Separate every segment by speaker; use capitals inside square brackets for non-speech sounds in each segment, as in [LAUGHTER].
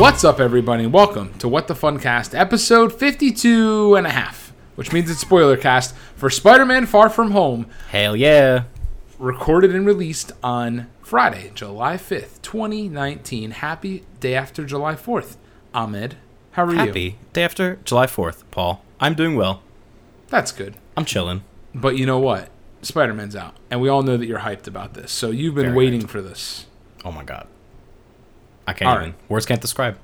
Speaker 1: What's up, everybody? Welcome to What the Fun Cast, episode 52 and a half, which means it's spoiler cast for Spider Man Far From Home,
Speaker 2: Hell yeah.
Speaker 1: recorded and released on Friday, July 5th, 2019. Happy day after July 4th. Ahmed, how are you?
Speaker 2: Happy day after July 4th, Paul. I'm doing well.
Speaker 1: That's good.
Speaker 2: I'm chilling.
Speaker 1: But you know what? Spider Man's out, and we all know that you're hyped about this. So you've been
Speaker 2: Very
Speaker 1: waiting
Speaker 2: hyped.
Speaker 1: for this.
Speaker 2: Oh my god. I can't
Speaker 1: All
Speaker 2: even.
Speaker 1: right.
Speaker 2: Words can't describe.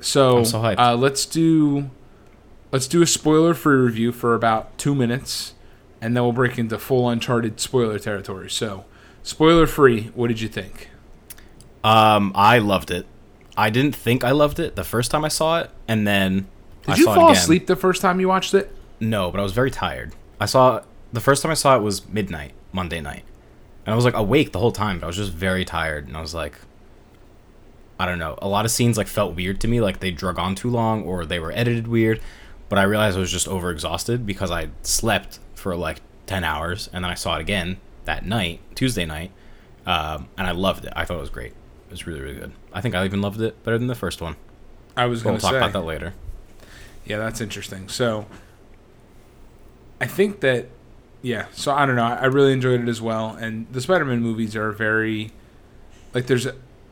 Speaker 1: So,
Speaker 2: I'm so hyped.
Speaker 1: Uh, let's do let's do a spoiler free review for about two minutes, and then we'll break into full Uncharted spoiler territory. So, spoiler free. What did you think?
Speaker 2: Um, I loved it. I didn't think I loved it the first time I saw it, and then
Speaker 1: Did
Speaker 2: I
Speaker 1: you
Speaker 2: saw
Speaker 1: fall
Speaker 2: it again.
Speaker 1: asleep the first time you watched it?
Speaker 2: No, but I was very tired. I saw the first time I saw it was midnight, Monday night. And I was like awake the whole time, but I was just very tired and I was like I don't know. A lot of scenes like felt weird to me, like they drug on too long or they were edited weird, but I realized I was just overexhausted because I slept for like 10 hours and then I saw it again that night, Tuesday night. Um, and I loved it. I thought it was great. It was really really good. I think I even loved it better than the first one.
Speaker 1: I was going
Speaker 2: we'll
Speaker 1: to
Speaker 2: talk
Speaker 1: say.
Speaker 2: about that later.
Speaker 1: Yeah, that's interesting. So, I think that, yeah. So I don't know. I I really enjoyed it as well. And the Spider-Man movies are very, like, there's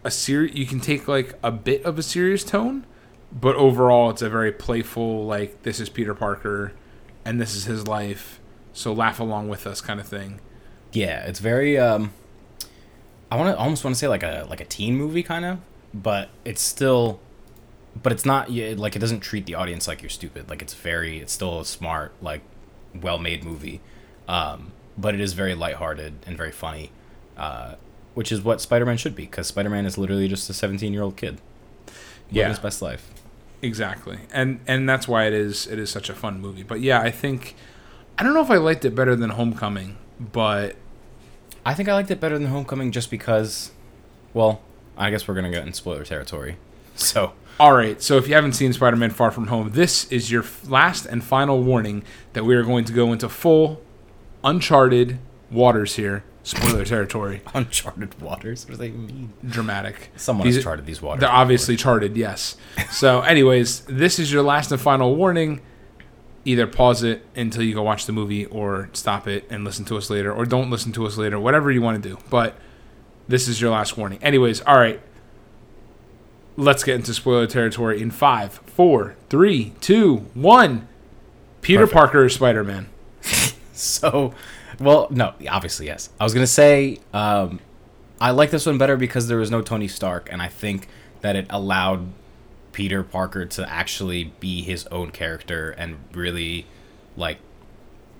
Speaker 1: a, series. You can take like a bit of a serious tone, but overall, it's a very playful. Like, this is Peter Parker, and this is his life. So laugh along with us, kind of thing.
Speaker 2: Yeah, it's very um I want to almost want to say like a like a teen movie kind of, but it's still but it's not like it doesn't treat the audience like you're stupid. Like it's very it's still a smart like well-made movie. Um but it is very lighthearted and very funny. Uh which is what Spider-Man should be cuz Spider-Man is literally just a 17-year-old kid. Living
Speaker 1: Yeah.
Speaker 2: his best life.
Speaker 1: Exactly, and and that's why it is it is such a fun movie. But yeah, I think I don't know if I liked it better than Homecoming, but
Speaker 2: I think I liked it better than Homecoming just because well, I guess we're going to get in spoiler territory. [LAUGHS] So,
Speaker 1: All right, so if you haven't seen Spider Man Far From Home, this is your last and final warning that we are going to go into full uncharted waters here. Spoiler territory. [LAUGHS]
Speaker 2: uncharted waters. What does that even mean?
Speaker 1: Dramatic.
Speaker 2: Someone
Speaker 1: These-
Speaker 2: has charted these waters.
Speaker 1: They're
Speaker 2: before.
Speaker 1: obviously charted, yes. So, [LAUGHS] anyways, this is your last and final warning. Either pause it until you go watch the movie or stop it and listen to us later, or don't listen to us later, whatever you want to do. But this is your last warning. Anyways, all right. Let's get into spoiler territory in five, four, three, two, one. Peter
Speaker 2: Perfect.
Speaker 1: Parker is Spider Man. [LAUGHS]
Speaker 2: So, well, no, obviously yes. I was gonna say um, I like this one better because there was no Tony Stark, and I think that it allowed Peter Parker to actually be his own character and really, like,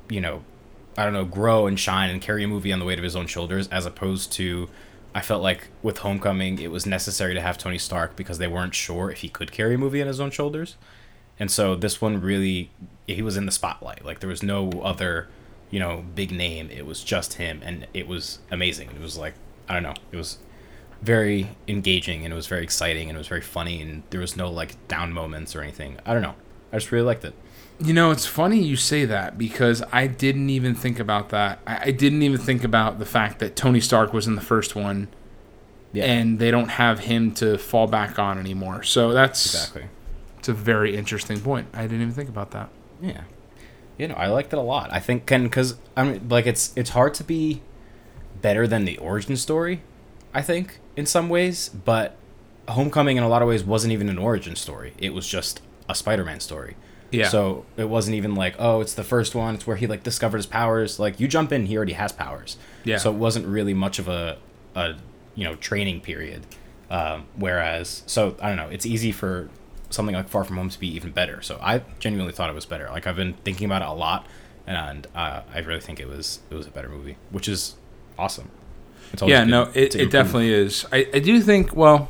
Speaker 2: you know, I don't know, grow and shine and carry a movie on the weight of his own shoulders, as opposed to. I felt like with Homecoming, it was necessary to have Tony Stark because they weren't sure if he could carry a movie on his own shoulders. And so this one really, he was in the spotlight. Like there was no other, you know, big name. It was just him, and it was amazing. It was like I don't know, it was very engaging and it was very exciting and it was very funny and there was no like down moments or anything. I don't know. I just really liked it.
Speaker 1: You know, it's funny you say that because I didn't even think about that. I, I didn't even think about the fact that Tony Stark was in the first one
Speaker 2: Yeah,
Speaker 1: and they don't have him to fall back on anymore. So that's
Speaker 2: exactly.
Speaker 1: it's a very interesting point. I didn't even think about that.
Speaker 2: Yeah, you know, I liked it a lot. I think can because I mean, like it's it's hard to be better than the origin story. I think in some ways, but Homecoming in a lot of ways wasn't even an origin story. It was just a Spider-Man story.
Speaker 1: Yeah.
Speaker 2: So it wasn't even like, oh, it's the first one. It's where he like discovered his powers. Like you jump in, he already has powers.
Speaker 1: Yeah.
Speaker 2: So it wasn't really much of a, a you know, training period. Um, whereas, so I don't know. It's easy for something like Far From Home to be even better. So I genuinely thought it was better. Like I've been thinking about it a lot, and uh, I really think it was it was a better movie, which is awesome. It's
Speaker 1: yeah, no, it, it definitely is. I, I do think, well,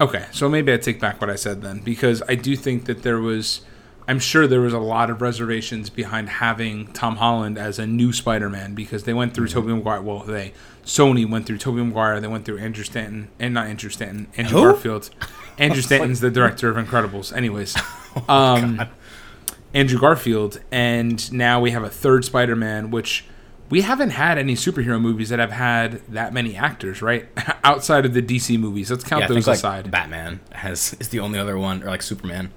Speaker 1: okay, so maybe I take back what I said then because I do think that there was, I'm sure there was a lot of reservations behind having Tom Holland as a new Spider Man because they went through
Speaker 2: Mm-hmm.
Speaker 1: Tobey Maguire. Well, they, Sony went through Tobey Maguire, they went through Andrew Stanton, and not Andrew Stanton, Andrew
Speaker 2: Who?
Speaker 1: Garfield. Andrew [LAUGHS] Stanton's the director of Incredibles. Anyways, um, [LAUGHS] Andrew Garfield, and now we have a third Spider-Man, which we haven't had any superhero movies that have had that many actors, right? [LAUGHS] Outside of the DC movies. Let's count
Speaker 2: Yeah,
Speaker 1: those
Speaker 2: think like
Speaker 1: aside.
Speaker 2: Batman has is the only other one, or like Superman.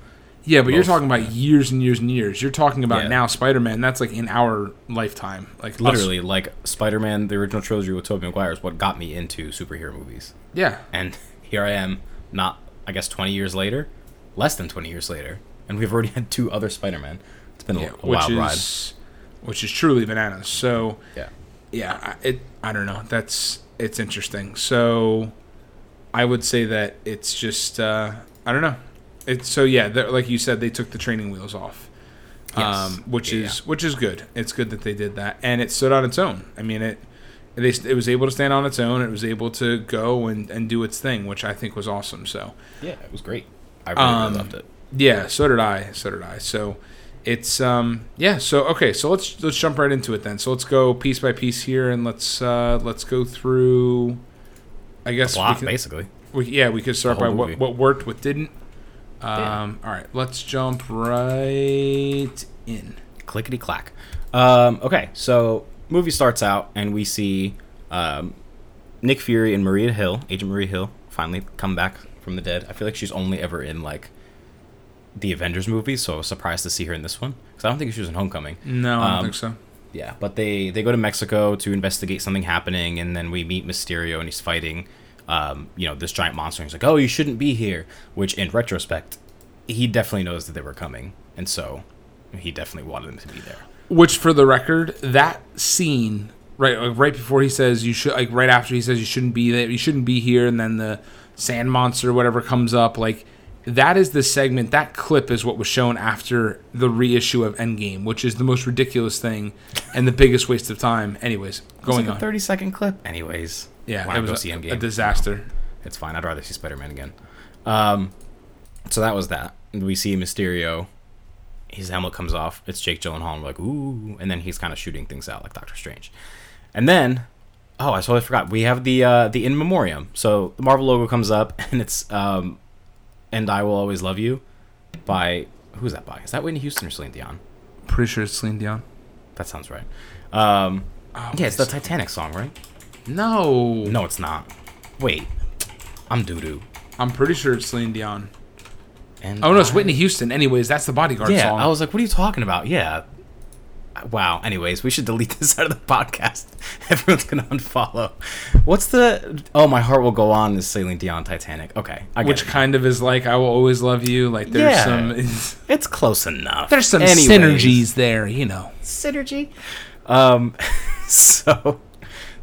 Speaker 1: yeah, but you're talking about years and years and years. You're talking about
Speaker 2: Yeah.
Speaker 1: now Spider-Man. That's like in our lifetime. Like us-
Speaker 2: Literally, like Spider-Man, the original trilogy with Tobey Maguire is what got me into superhero movies.
Speaker 1: Yeah.
Speaker 2: And here I am, not I guess 20 years later, less than 20 years later, and we've already [LAUGHS] had two other Spider-Man. It's been a,
Speaker 1: yeah,
Speaker 2: a
Speaker 1: which
Speaker 2: wild
Speaker 1: is
Speaker 2: ride.
Speaker 1: which is truly bananas. So
Speaker 2: Yeah.
Speaker 1: yeah, I- it I don't know. That's it's interesting. So I would say that it's just uh, I don't know. It's so yeah, like you said, they took the training wheels off,
Speaker 2: Yes.
Speaker 1: um, which
Speaker 2: Yeah,
Speaker 1: is which is good. It's good that they did that, and it stood on its own. I mean it. They, it was able to stand on its own. It was able to go and, and do its thing, which I think was awesome. So,
Speaker 2: Yeah, it was great. I really,
Speaker 1: Um,
Speaker 2: really loved it.
Speaker 1: yeah, so did I. So did I. So it's um yeah, so okay, so let's let's jump right into it then. So let's go piece by piece here and let's uh let's go through I guess we can,
Speaker 2: basically.
Speaker 1: we, yeah, we could start by what what worked, what didn't. Um
Speaker 2: Yeah.
Speaker 1: all right, let's jump right in.
Speaker 2: clickety clack. Um, okay, so movie starts out and we see um, Nick Fury and Maria Hill, Agent Maria Hill, finally come back from the dead. I feel like she's only ever in like the Avengers movies, so I was surprised to see her in this one because I don't think she was in Homecoming.
Speaker 1: No, I don't
Speaker 2: Um,
Speaker 1: think so.
Speaker 2: Yeah, but they they go to Mexico to investigate something happening, and then we meet Mysterio, and he's fighting, um, you know, this giant monster. And he's like, "Oh, you shouldn't be here," which in retrospect, he definitely knows that they were coming, and so he definitely wanted them to be there.
Speaker 1: Which, for the record, that scene right like, right before he says you should like right after he says you shouldn't be there, you shouldn't be here, and then the sand monster or whatever comes up, like that is the segment. That clip is what was shown after the reissue of Endgame, which is the most ridiculous thing and the biggest waste of time. Anyways, going
Speaker 2: like
Speaker 1: on.
Speaker 2: a thirty second clip. Anyways,
Speaker 1: yeah, it was a, a disaster.
Speaker 2: It's fine. I'd rather see Spider Man again. Um, so that was that. We see Mysterio. His helmet comes off. It's Jake Gyllenhaal. And we're like, ooh. And then he's kind of shooting things out like Doctor Strange. And then, oh, I totally forgot. We have the uh, the in memoriam. So the Marvel logo comes up, [LAUGHS] and it's um, "And I Will Always Love You" by who's that by? Is that Whitney Houston or Celine Dion?
Speaker 1: Pretty sure it's Celine Dion.
Speaker 2: That sounds right. Um,
Speaker 1: Oh,
Speaker 2: yeah, it's the Titanic song, right?
Speaker 1: No,
Speaker 2: No, it's not. Wait, I'm doo doo.
Speaker 1: I'm pretty sure it's Celine Dion.
Speaker 2: And
Speaker 1: Oh no, it's
Speaker 2: I-
Speaker 1: Whitney Houston. Anyways, that's the Bodyguard
Speaker 2: Yeah,
Speaker 1: song.
Speaker 2: I was like, what are you talking about? Yeah. Wow. Anyways, we should delete [LAUGHS] this out of the podcast. [LAUGHS] Everyone's gonna unfollow. What's the? Oh, my heart will go on. Is Celine Dion Titanic? Okay, I
Speaker 1: which
Speaker 2: it.
Speaker 1: kind of is like I will always love you. Like there's
Speaker 2: Yeah.
Speaker 1: some [LAUGHS]
Speaker 2: It's close enough.
Speaker 1: there's some
Speaker 2: Anyways.
Speaker 1: synergies there, you know.
Speaker 2: Synergy. Um, so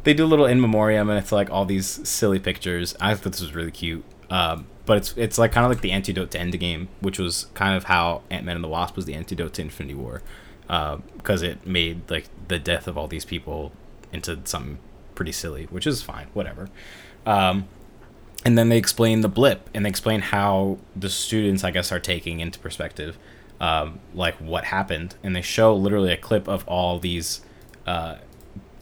Speaker 2: they do a little in memoriam, and it's like all these silly pictures. I thought this was really cute. Um, but it's it's like kind of like the antidote to Endgame, which was kind of how Ant Man and the Wasp was the antidote to Infinity War, because it made like the death of all these people into something pretty silly, which is fine, whatever. Um, and then they explain the blip and they explain how the students i guess are taking into perspective um, like what happened. And they show literally a clip of all these uh,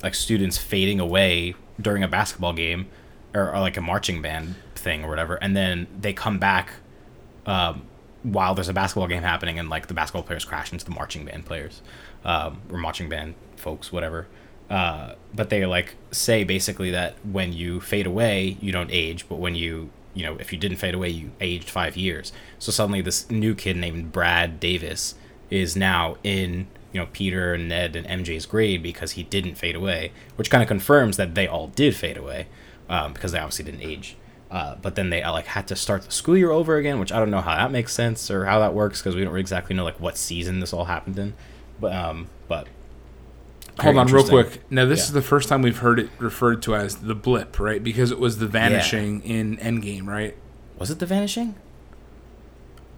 Speaker 2: like students fading away during a basketball game or, or like a marching band thing or whatever and then they come back um, while there's a basketball game happening and like the basketball players crash into the marching band players um, or marching band folks whatever. Uh, but they like say basically that when you fade away you don't age but when you you know if you didn't fade away you aged five years. So suddenly this new kid named brad davis is now in you know peter and ned and mj's grade because he didn't fade away which kind of confirms that they all did fade away um, because they obviously didn't age uh, but then they uh, like had to start the school year over again which i don't know how that makes sense or how that works because we don't exactly know like what season this all happened in but um but
Speaker 1: Hold on, real quick. Now, this
Speaker 2: Yeah.
Speaker 1: is the first time we've heard it referred to as the blip, right? Because it was the vanishing in Endgame, right?
Speaker 2: Was it the vanishing?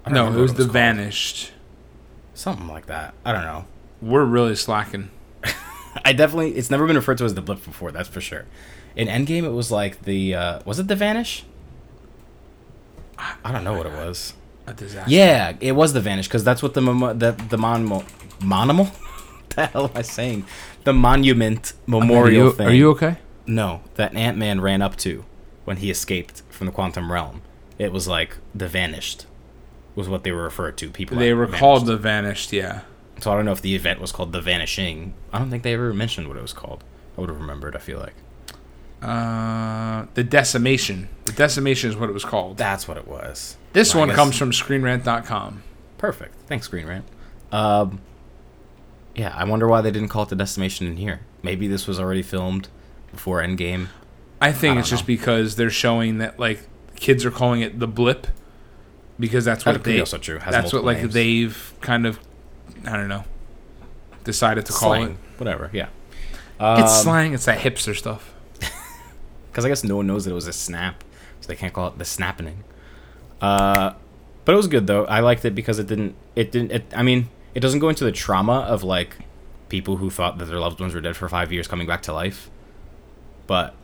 Speaker 2: I don't
Speaker 1: No, it was the
Speaker 2: called.
Speaker 1: vanished.
Speaker 2: Something like that. I don't know.
Speaker 1: We're really slacking. [LAUGHS]
Speaker 2: I definitely. It's never been referred to as the blip before. That's for sure. In Endgame, it was like the. Uh, was it the vanish? I don't know what it was.
Speaker 1: A disaster.
Speaker 2: Yeah, it was the vanish because that's what the memo- the the mon monimal. [LAUGHS] the hell am I saying? The monument memorial
Speaker 1: Are you,
Speaker 2: thing.
Speaker 1: are you okay?
Speaker 2: No, that Ant Man ran up to when he escaped from the quantum realm. It was like the vanished, was what they were referred to. People
Speaker 1: They were
Speaker 2: vanished.
Speaker 1: called the vanished, yeah.
Speaker 2: So I don't know if the event was called the vanishing. I don't think they ever mentioned what it was called. I would have remembered. I feel like
Speaker 1: Uh, the decimation. The decimation is what it was called.
Speaker 2: that's what it was.
Speaker 1: This
Speaker 2: Well,
Speaker 1: one comes from ScreenRant.com.
Speaker 2: Perfect. Thanks, ScreenRant. Um, yeah, I wonder why they didn't call it the decimation in here. Maybe this was already filmed before Endgame.
Speaker 1: I think
Speaker 2: I
Speaker 1: it's
Speaker 2: don't
Speaker 1: just because they're showing that like kids are calling it the blip because that's what
Speaker 2: could
Speaker 1: they
Speaker 2: also true. Has
Speaker 1: that's what like
Speaker 2: names.
Speaker 1: they've kind of I don't know decided to call it.
Speaker 2: whatever. Yeah.
Speaker 1: It's
Speaker 2: Um,
Speaker 1: slang. It's that hipster stuff.
Speaker 2: Because I guess no one knows that it was a snap, so they can't call it the snapping. Uh, but it was good though. I liked it because it didn't. It didn't. It, I mean, it doesn't go into the trauma of like people who thought that their loved ones were dead for five years coming back to life. But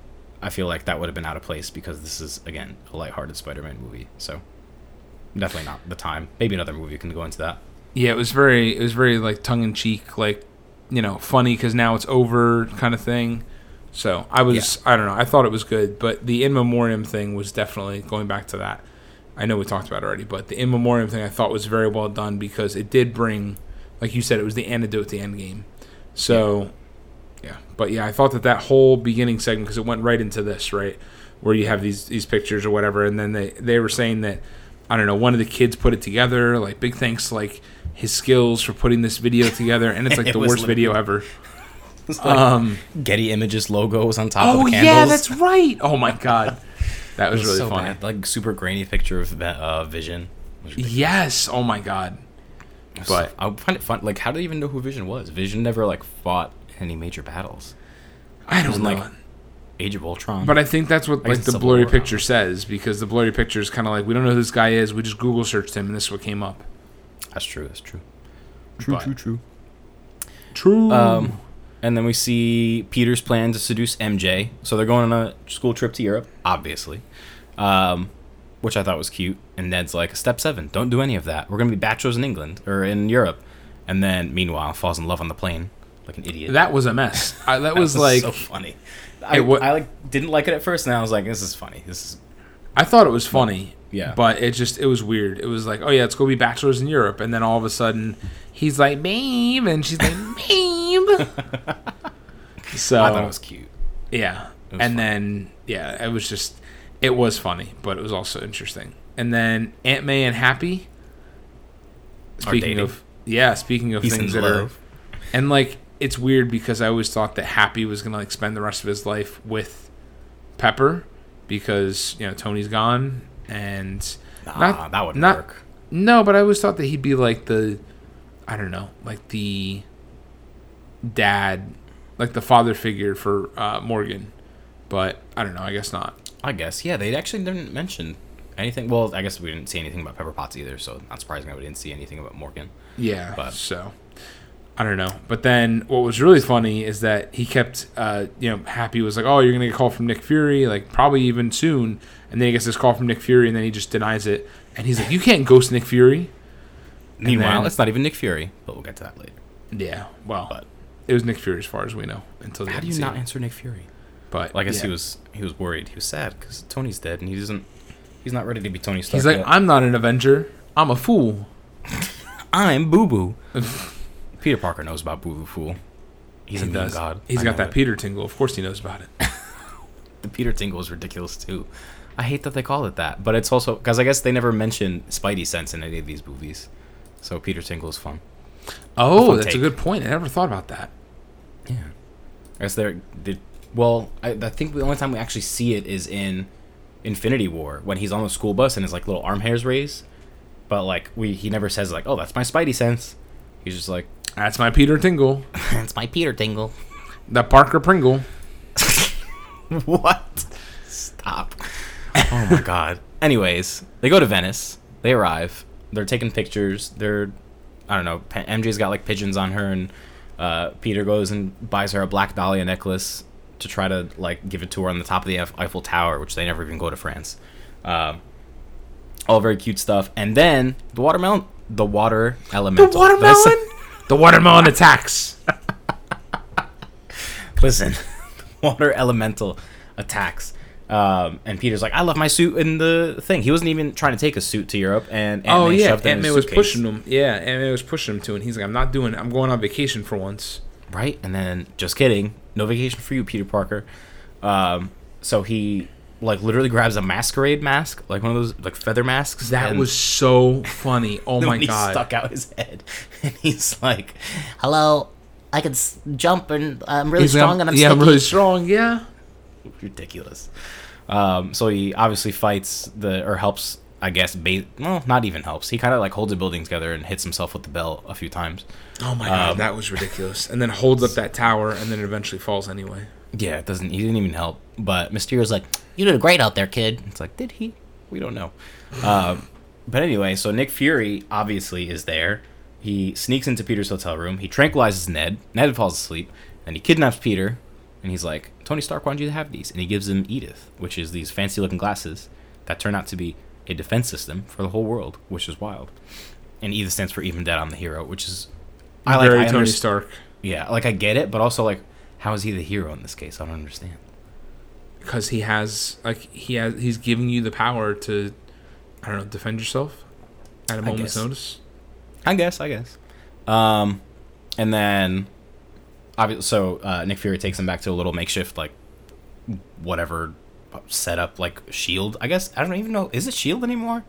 Speaker 2: I feel like that would have been out of place because this is again a lighthearted Spider-Man movie. So definitely not the time. Maybe another movie can go into that.
Speaker 1: Yeah, it was very it was very like tongue in cheek, like you know, funny because now it's over kind of thing. So I was I don't know. I thought it was good, but the in memoriam thing was definitely going back to that. I know we talked about it already, but the in memoriam thing I thought was very well done because it did bring, like you said, it was the antidote to Endgame. So, yeah, but yeah, I thought that that whole beginning segment because it went right into this right where you have these these pictures or whatever, and then they they were saying that I don't know one of the kids put it together. Like big thanks like his skills for putting this video together, and it's like [LAUGHS]
Speaker 2: It
Speaker 1: the worst video ever. [LAUGHS] Um,
Speaker 2: Getty Images logo was on top of
Speaker 1: oh
Speaker 2: the candles.
Speaker 1: yeah, that's right. Oh my god, that was,
Speaker 2: was
Speaker 1: really
Speaker 2: so
Speaker 1: funny.
Speaker 2: bad. Like super grainy picture of uh, Vision. It was ridiculous.
Speaker 1: Yes. Oh my god. But
Speaker 2: I find it fun. Like, how do they even know who Vision was? Vision never like fought any major battles.
Speaker 1: I don't
Speaker 2: was
Speaker 1: know.
Speaker 2: like- Age of Ultron.
Speaker 1: but I think that's what
Speaker 2: I
Speaker 1: like the blurry
Speaker 2: War.
Speaker 1: picture says because the blurry picture is kind of like we don't know who this guy is. We just Google searched him and this is what came up.
Speaker 2: that's true. That's true. True.
Speaker 1: But-
Speaker 2: true.
Speaker 1: true. True.
Speaker 2: Um, and then we see Peter's plan to seduce MJ. So they're going on a school trip to Europe, obviously, um, which I thought was cute. And Ned's like, "Step seven, don't do any of that. We're gonna be bachelors in England or in Europe." And then, meanwhile, falls in love on the plane like an idiot.
Speaker 1: that was a mess. I, that, [LAUGHS]
Speaker 2: That
Speaker 1: was, like
Speaker 2: so funny. I,
Speaker 1: wa-
Speaker 2: I like didn't like it at first, and I was like, "This is funny. This is
Speaker 1: I thought it was funny.
Speaker 2: Yeah.
Speaker 1: But it just it was weird. It was like, oh yeah, let's go be bachelors in Europe, and then all of a sudden he's like, babe, and she's like, [LAUGHS] babe. so
Speaker 2: I thought it was cute.
Speaker 1: yeah,
Speaker 2: was
Speaker 1: and
Speaker 2: fun.
Speaker 1: then yeah, it was just it was funny, but it was also interesting. And then Aunt May and Happy. Speaking of yeah, speaking of
Speaker 2: He's
Speaker 1: things that are and like it's weird because I always thought that Happy was gonna like spend the rest of his life with Pepper because you know Tony's gone and
Speaker 2: Nah,
Speaker 1: not-
Speaker 2: that would
Speaker 1: not-
Speaker 2: work.
Speaker 1: no, but I always thought that he'd be like the I don't know, like the dad, like the father figure for uh, Morgan. But I don't know. I guess not.
Speaker 2: I guess. Yeah, they actually didn't mention anything. Well, I guess we didn't see anything about Pepper Potts either, so not surprising that we didn't see anything about Morgan.
Speaker 1: Yeah.
Speaker 2: But-
Speaker 1: so I don't know. But then what was really funny is that he kept, uh, you know, Happy was like, "Oh, you're gonna get a call from Nick Fury, like probably even soon." And then he gets this call from Nick Fury, and then he just denies it. And he's like, "You can't ghost Nick Fury." And
Speaker 2: Meanwhile,
Speaker 1: then-
Speaker 2: it's not even Nick Fury, but we'll get to that later.
Speaker 1: Yeah. Well,
Speaker 2: But-
Speaker 1: it was Nick Fury as far as we know until the
Speaker 2: how do you not answer Nick Fury?
Speaker 1: But
Speaker 2: Well, I guess
Speaker 1: yeah.
Speaker 2: he was he was worried. He was sad because Tony's dead, and he doesn't. He's not ready to be Tony Stark.
Speaker 1: He's like,
Speaker 2: yet.
Speaker 1: "I'm not an Avenger. I'm a fool." [LAUGHS]
Speaker 2: I'm Boo Boo. [LAUGHS] Peter Parker knows about Boo Boo Fool. He's a
Speaker 1: he
Speaker 2: meme
Speaker 1: does.
Speaker 2: god.
Speaker 1: He's
Speaker 2: I
Speaker 1: got that
Speaker 2: it.
Speaker 1: Peter tingle. Of course, he knows about it. [LAUGHS]
Speaker 2: The Peter Tingle is ridiculous too. I hate that they call it that, but it's also because I guess they never mention Spidey sense in any of these movies. So Peter Tingle is fun.
Speaker 1: Oh,
Speaker 2: fun
Speaker 1: that's a good point. I never thought about that.
Speaker 2: Yeah. I guess they're, they well, I, I think the only time we actually see it is in Infinity War when he's on the school bus and his like little arm hairs raised. But like we, he never says like, "Oh, that's my Spidey sense." He's just like,
Speaker 1: That's my Peter Tingle. [LAUGHS]
Speaker 2: "That's my Peter Tingle."
Speaker 1: The Parker Pringle. [LAUGHS]
Speaker 2: what? Stop. Oh my [LAUGHS] god. Anyways, they go to Venice. They arrive. They're taking pictures. They're, I don't know. MJ's got like pigeons on her, and uh, Peter goes and buys her a Black Dahlia necklace to try to like give it to her on the top of the Eiffel Tower, which they never even go to France. Um, all very cute stuff. And then the watermelon, the water element.
Speaker 1: The
Speaker 2: elemental. Say-
Speaker 1: watermelon. The watermelon attacks. [LAUGHS]
Speaker 2: Listen, [LAUGHS] water elemental attacks. Um, and Peter's like, I left my suit in the thing. He wasn't even trying to take a suit to Europe, and Aunt
Speaker 1: oh
Speaker 2: May
Speaker 1: yeah,
Speaker 2: shoved it
Speaker 1: Aunt May was
Speaker 2: suitcase.
Speaker 1: pushing him. Yeah, Aunt May was pushing him to, and he's like, "I'm not doing it. I'm going on vacation for once."
Speaker 2: right. And then, just kidding, no vacation for you, Peter Parker. Um, so he like literally grabs a masquerade mask, like one of those like feather masks.
Speaker 1: That was so funny. [LAUGHS] Oh my
Speaker 2: he
Speaker 1: god.
Speaker 2: stuck out his head, [LAUGHS] and he's like,
Speaker 3: Hello, I can s- jump and I'm really
Speaker 1: He's like,
Speaker 3: strong and I'm
Speaker 1: yeah, I'm really strong. Yeah. [LAUGHS]
Speaker 2: ridiculous. Um, so he obviously fights the or helps, I guess. Ba- well, not even helps. He kind of like holds the building together and hits himself with the bell a few times.
Speaker 1: Oh my god,
Speaker 2: Um,
Speaker 1: that was ridiculous. And then holds up that tower, and then it eventually falls anyway.
Speaker 2: Yeah, it doesn't. He didn't even help. But Mysterio's like,
Speaker 3: You did great out there, kid.
Speaker 2: it's like, did he? We don't know. [SIGHS] Um, but anyway, so Nick Fury obviously is there. He sneaks into Peter's hotel room. He tranquilizes Ned. Ned falls asleep. and he kidnaps Peter. And he's like, Tony Stark wanted you to have these. And he gives him Edith, which is these fancy looking glasses that turn out to be a defense system for the whole world, which is wild. And Edith stands for even dead, I'm the hero, which is. I like
Speaker 1: Very
Speaker 2: I
Speaker 1: Tony
Speaker 2: underst-
Speaker 1: Stark.
Speaker 2: Yeah, like I get it, but also like, how is he the hero in this case? I don't understand.
Speaker 1: because he has like he has he's giving you the power to I don't know defend yourself at a
Speaker 2: I
Speaker 1: moment's
Speaker 2: guess.
Speaker 1: notice.
Speaker 2: I guess, I guess. Um, and then, obviously, so uh, Nick Fury takes him back to a little makeshift like whatever setup, like shield. I guess I don't even know. Is it shield anymore?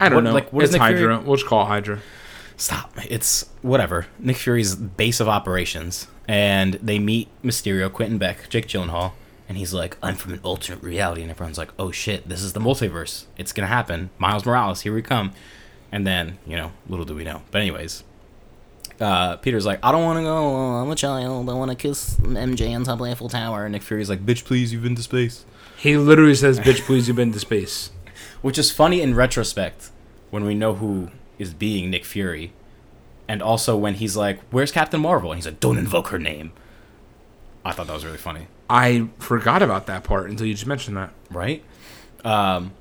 Speaker 1: I don't
Speaker 2: What-
Speaker 1: know.
Speaker 2: like, what is
Speaker 1: it's
Speaker 2: Fury-
Speaker 1: Hydra. We'll just call it Hydra.
Speaker 2: Stop. It's whatever. Nick Fury's base of operations, and they meet Mysterio, Quentin Beck, Jake Gyllenhaal, and he's like, "I'm from an alternate reality," and everyone's like, "Oh shit, this is the multiverse. It's gonna happen." Miles Morales, here we come. And then, you know, little do we know. But anyways, uh, Peter's like, "I don't want to go. I'm a child. I want to kiss MJ on top of the Eiffel Tower." And Nick Fury's like, "Bitch, please, you've been to space."
Speaker 1: He literally says, "Bitch, please, you've been to space."
Speaker 2: Which is funny in retrospect when we know who is being Nick Fury. And also when he's like, Where's Captain Marvel? And he's like, Don't invoke her name. I thought that was really funny.
Speaker 1: I forgot about that part until you just mentioned that.
Speaker 2: Right? Um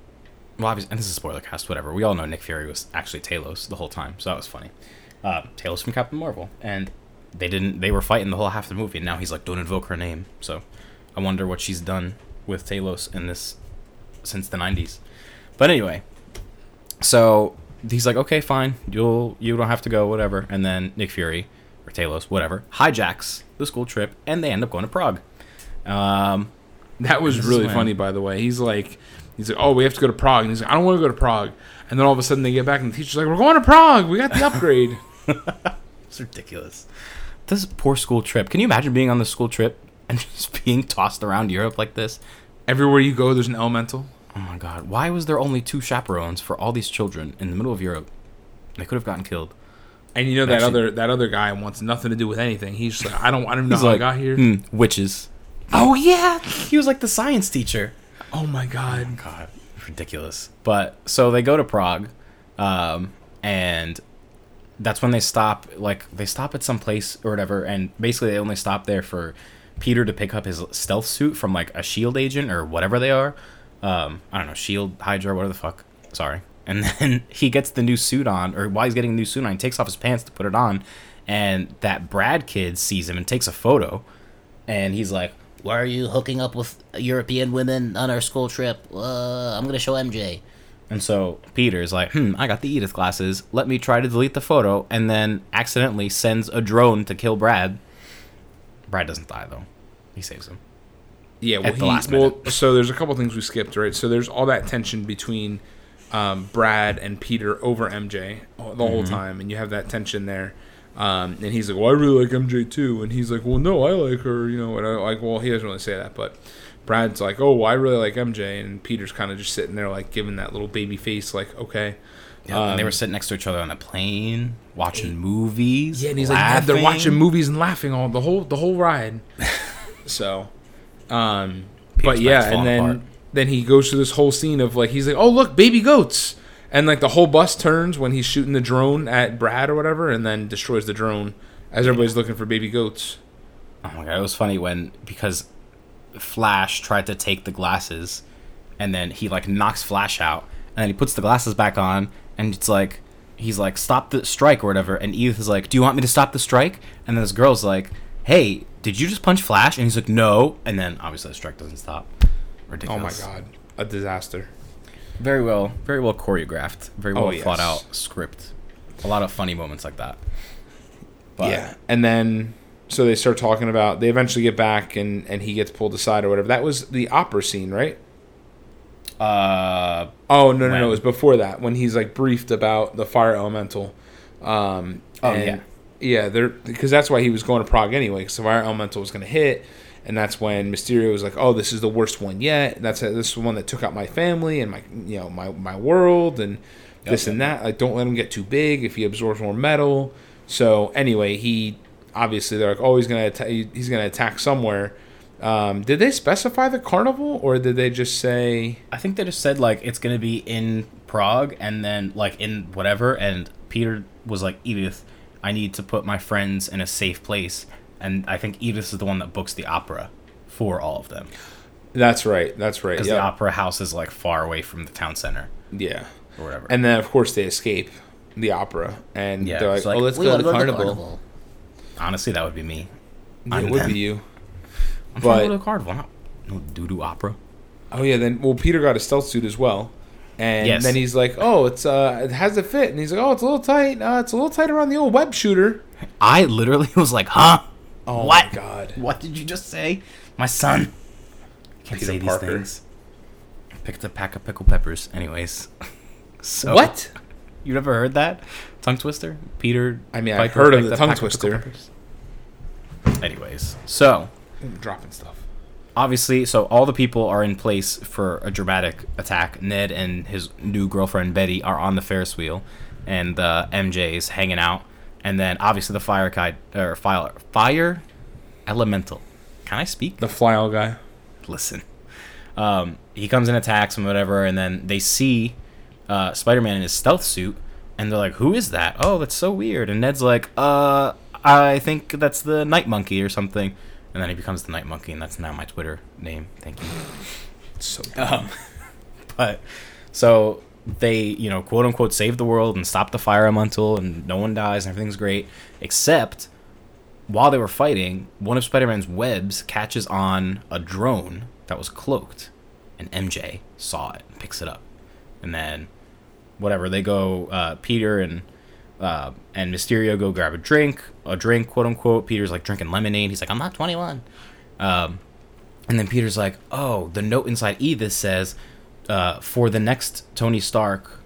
Speaker 2: well obviously and this is a spoiler cast, whatever. We all know Nick Fury was actually Talos the whole time, so that was funny. Uh Talos from Captain Marvel. And they didn't they were fighting the whole half of the movie and now he's like, Don't invoke her name. So I wonder what she's done with Talos in this since the nineties. But anyway, so he's like, okay, fine, you'll you don't have to go, whatever. And then Nick Fury or Talos, whatever, hijacks the school trip, and they end up going to Prague. Um,
Speaker 1: That was really
Speaker 2: when-
Speaker 1: funny, by the way. He's like, he's like, "Oh, we have to go to Prague," and he's like, "I don't want to go to Prague." And then all of a sudden they get back, and the teacher's like, "We're going to Prague. We got the upgrade." [LAUGHS]
Speaker 2: it's ridiculous. This poor school trip. Can you imagine being on the school trip and [LAUGHS] just being tossed around Europe like this?
Speaker 1: Everywhere you go, there's an elemental.
Speaker 2: Oh my god! Why was there only two chaperones for all these children in the middle of Europe? They could have gotten killed.
Speaker 1: And you know that
Speaker 2: Actually-
Speaker 1: other that other guy wants nothing to do with anything. He's just like, I don't, I don't know
Speaker 2: He's
Speaker 1: how
Speaker 2: like,
Speaker 1: I got here.
Speaker 2: "Hmm, witches.
Speaker 1: Oh yeah.
Speaker 2: He was like the science teacher.
Speaker 1: Oh my god.
Speaker 2: God, ridiculous. But so they go to Prague, um, and that's when they stop. Like they stop at some place or whatever, and basically they only stop there for Peter to pick up his stealth suit from like a Shield agent or whatever they are. Um, I don't know, Shield, Hydra, whatever the fuck. Sorry. And [LAUGHS] then he gets the new suit on, or while he's getting the new suit on, he takes off his pants to put it on, and that Brad kid sees him and takes a photo, and he's like,
Speaker 3: Why are you hooking up with European women on our school trip? Uh, I'm gonna show MJ.
Speaker 2: And so Peter's like, hmm, I got the Edith glasses. Let me try to delete the photo, and then accidentally sends a drone to kill Brad. Brad doesn't die though; he saves him.
Speaker 1: Yeah, well,
Speaker 2: the
Speaker 1: he, well, so there's a couple things we skipped, right? So there's all that tension between um, Brad and Peter over MJ the
Speaker 2: Mm-hmm.
Speaker 1: whole time, and you have that tension there. Um, and he's like, "Well, I really like MJ too," and he's like, "Well, no, I like her," you know. And I like, well, he doesn't really say that, but Brad's like, "Oh, well, I really like MJ," and Peter's kind of just sitting there, like, giving that little baby face, like, "Okay."
Speaker 2: Yeah, and they
Speaker 1: Um,
Speaker 2: were sitting next to each other on a plane, watching movies.
Speaker 1: Yeah, and he's like, they're watching movies and laughing all the whole the whole ride. [LAUGHS] so, um, but yeah, and then
Speaker 2: apart.
Speaker 1: then he goes through this whole scene of like he's like, oh look, baby goats, and like the whole bus turns when he's shooting the drone at Brad or whatever, and then destroys the drone as everybody's looking for baby goats.
Speaker 2: Oh my god, it was funny when because Flash tried to take the glasses, and then he like knocks Flash out, and then he puts the glasses back on, and it's like he's like stop the strike or whatever, and Edith is like, do you want me to stop the strike? And then this girl's like, hey, did you just punch Flash? And he's like, no, and then obviously the strike doesn't stop.
Speaker 1: Oh my god, a disaster.
Speaker 2: Very well, very well choreographed, very well
Speaker 1: Oh, yes.
Speaker 2: thought out script. A lot of funny moments like that. But,
Speaker 1: yeah, and then so they start talking about. They eventually get back, and and he gets pulled aside or whatever. That was the opera scene, right?
Speaker 2: Uh,
Speaker 1: Oh no no no! It was before that when he's like briefed about the fire elemental. Um,
Speaker 2: Oh,
Speaker 1: and- yeah, they're because that's why he was going to Prague anyway. Because fire elemental was going to hit, and that's when Mysterio was like, "Oh, this is the worst one yet. That's this is the one that took out my family and my you know my my world and this
Speaker 2: Yep.
Speaker 1: and that. Like, don't let him get too big. If he absorbs more metal." So anyway, he obviously they're like, "Oh, he's gonna atta- he's gonna attack somewhere." Um, did they specify the carnival, or did they just say?
Speaker 2: I think they just said like it's gonna be in Prague and then like in whatever. And Peter was like, Edith, I need to put my friends in a safe place. And I think Edith is the one that books the opera for all of them
Speaker 1: That's right. That's right.
Speaker 2: because
Speaker 1: Yeah.
Speaker 2: the opera house is like far away from the town center
Speaker 1: Yeah.
Speaker 2: or whatever.
Speaker 1: And then of course they escape the opera and
Speaker 2: Yeah,
Speaker 1: they're like,
Speaker 2: it's like,
Speaker 1: "Oh, let's go to
Speaker 3: to
Speaker 1: the
Speaker 3: go the
Speaker 1: carnival."
Speaker 3: carnival.
Speaker 2: Honestly, that would be me.
Speaker 1: Yeah,
Speaker 2: I'm
Speaker 1: it would
Speaker 2: them.
Speaker 1: be you.
Speaker 2: I'm trying to go to the carnival, not no doo doo opera.
Speaker 1: oh yeah, then well Peter got a stealth suit as well. And
Speaker 2: Yes.
Speaker 1: then he's like, "Oh, it's uh it has a fit." And he's like, "Oh, it's a little tight. Uh, it's a little tight around the old web shooter."
Speaker 2: I literally [LAUGHS] was like, huh?
Speaker 1: Oh
Speaker 2: What?
Speaker 1: my god.
Speaker 2: What did you just say? My son. Can't
Speaker 1: Peter
Speaker 2: say these
Speaker 1: Parker.
Speaker 2: things. Picked a pack of pickled peppers. Anyways. [LAUGHS] so
Speaker 1: What?
Speaker 2: You never heard that? Tongue twister? Peter
Speaker 1: I mean, I've heard of the tongue
Speaker 2: pack of
Speaker 1: twister.
Speaker 2: Anyways, so
Speaker 1: I'm dropping stuff.
Speaker 2: Obviously, so all the people are in place for a dramatic attack. Ned and his new girlfriend Betty are on the Ferris wheel, and uh, MJ is hanging out. And then obviously the fire guy or fire fire elemental. Can I speak?
Speaker 1: The fly guy.
Speaker 2: listen. Um, he comes and attacks him, whatever, and then they see uh, Spider-Man in his stealth suit, and they're like, "Who is that? Oh, that's so weird." And Ned's like, "Uh, I think that's the Night Monkey or something." And then he becomes the Night Monkey, and that's now my Twitter name. Thank you.
Speaker 1: So
Speaker 2: Um, [LAUGHS] but so they, you know, quote unquote, save the world and stop the fire elemental, and no one dies, and everything's great, except while they were fighting, one of Spider-Man's webs catches on a drone that was cloaked, and MJ saw it and picks it up, and then whatever they go, uh, Peter and uh, and Mysterio go grab a drink, a drink, quote unquote. Peter's like drinking lemonade. He's like, I'm not 21. Um, and then Peter's like, "Oh, the note inside Edith says, uh, for the next Tony Stark,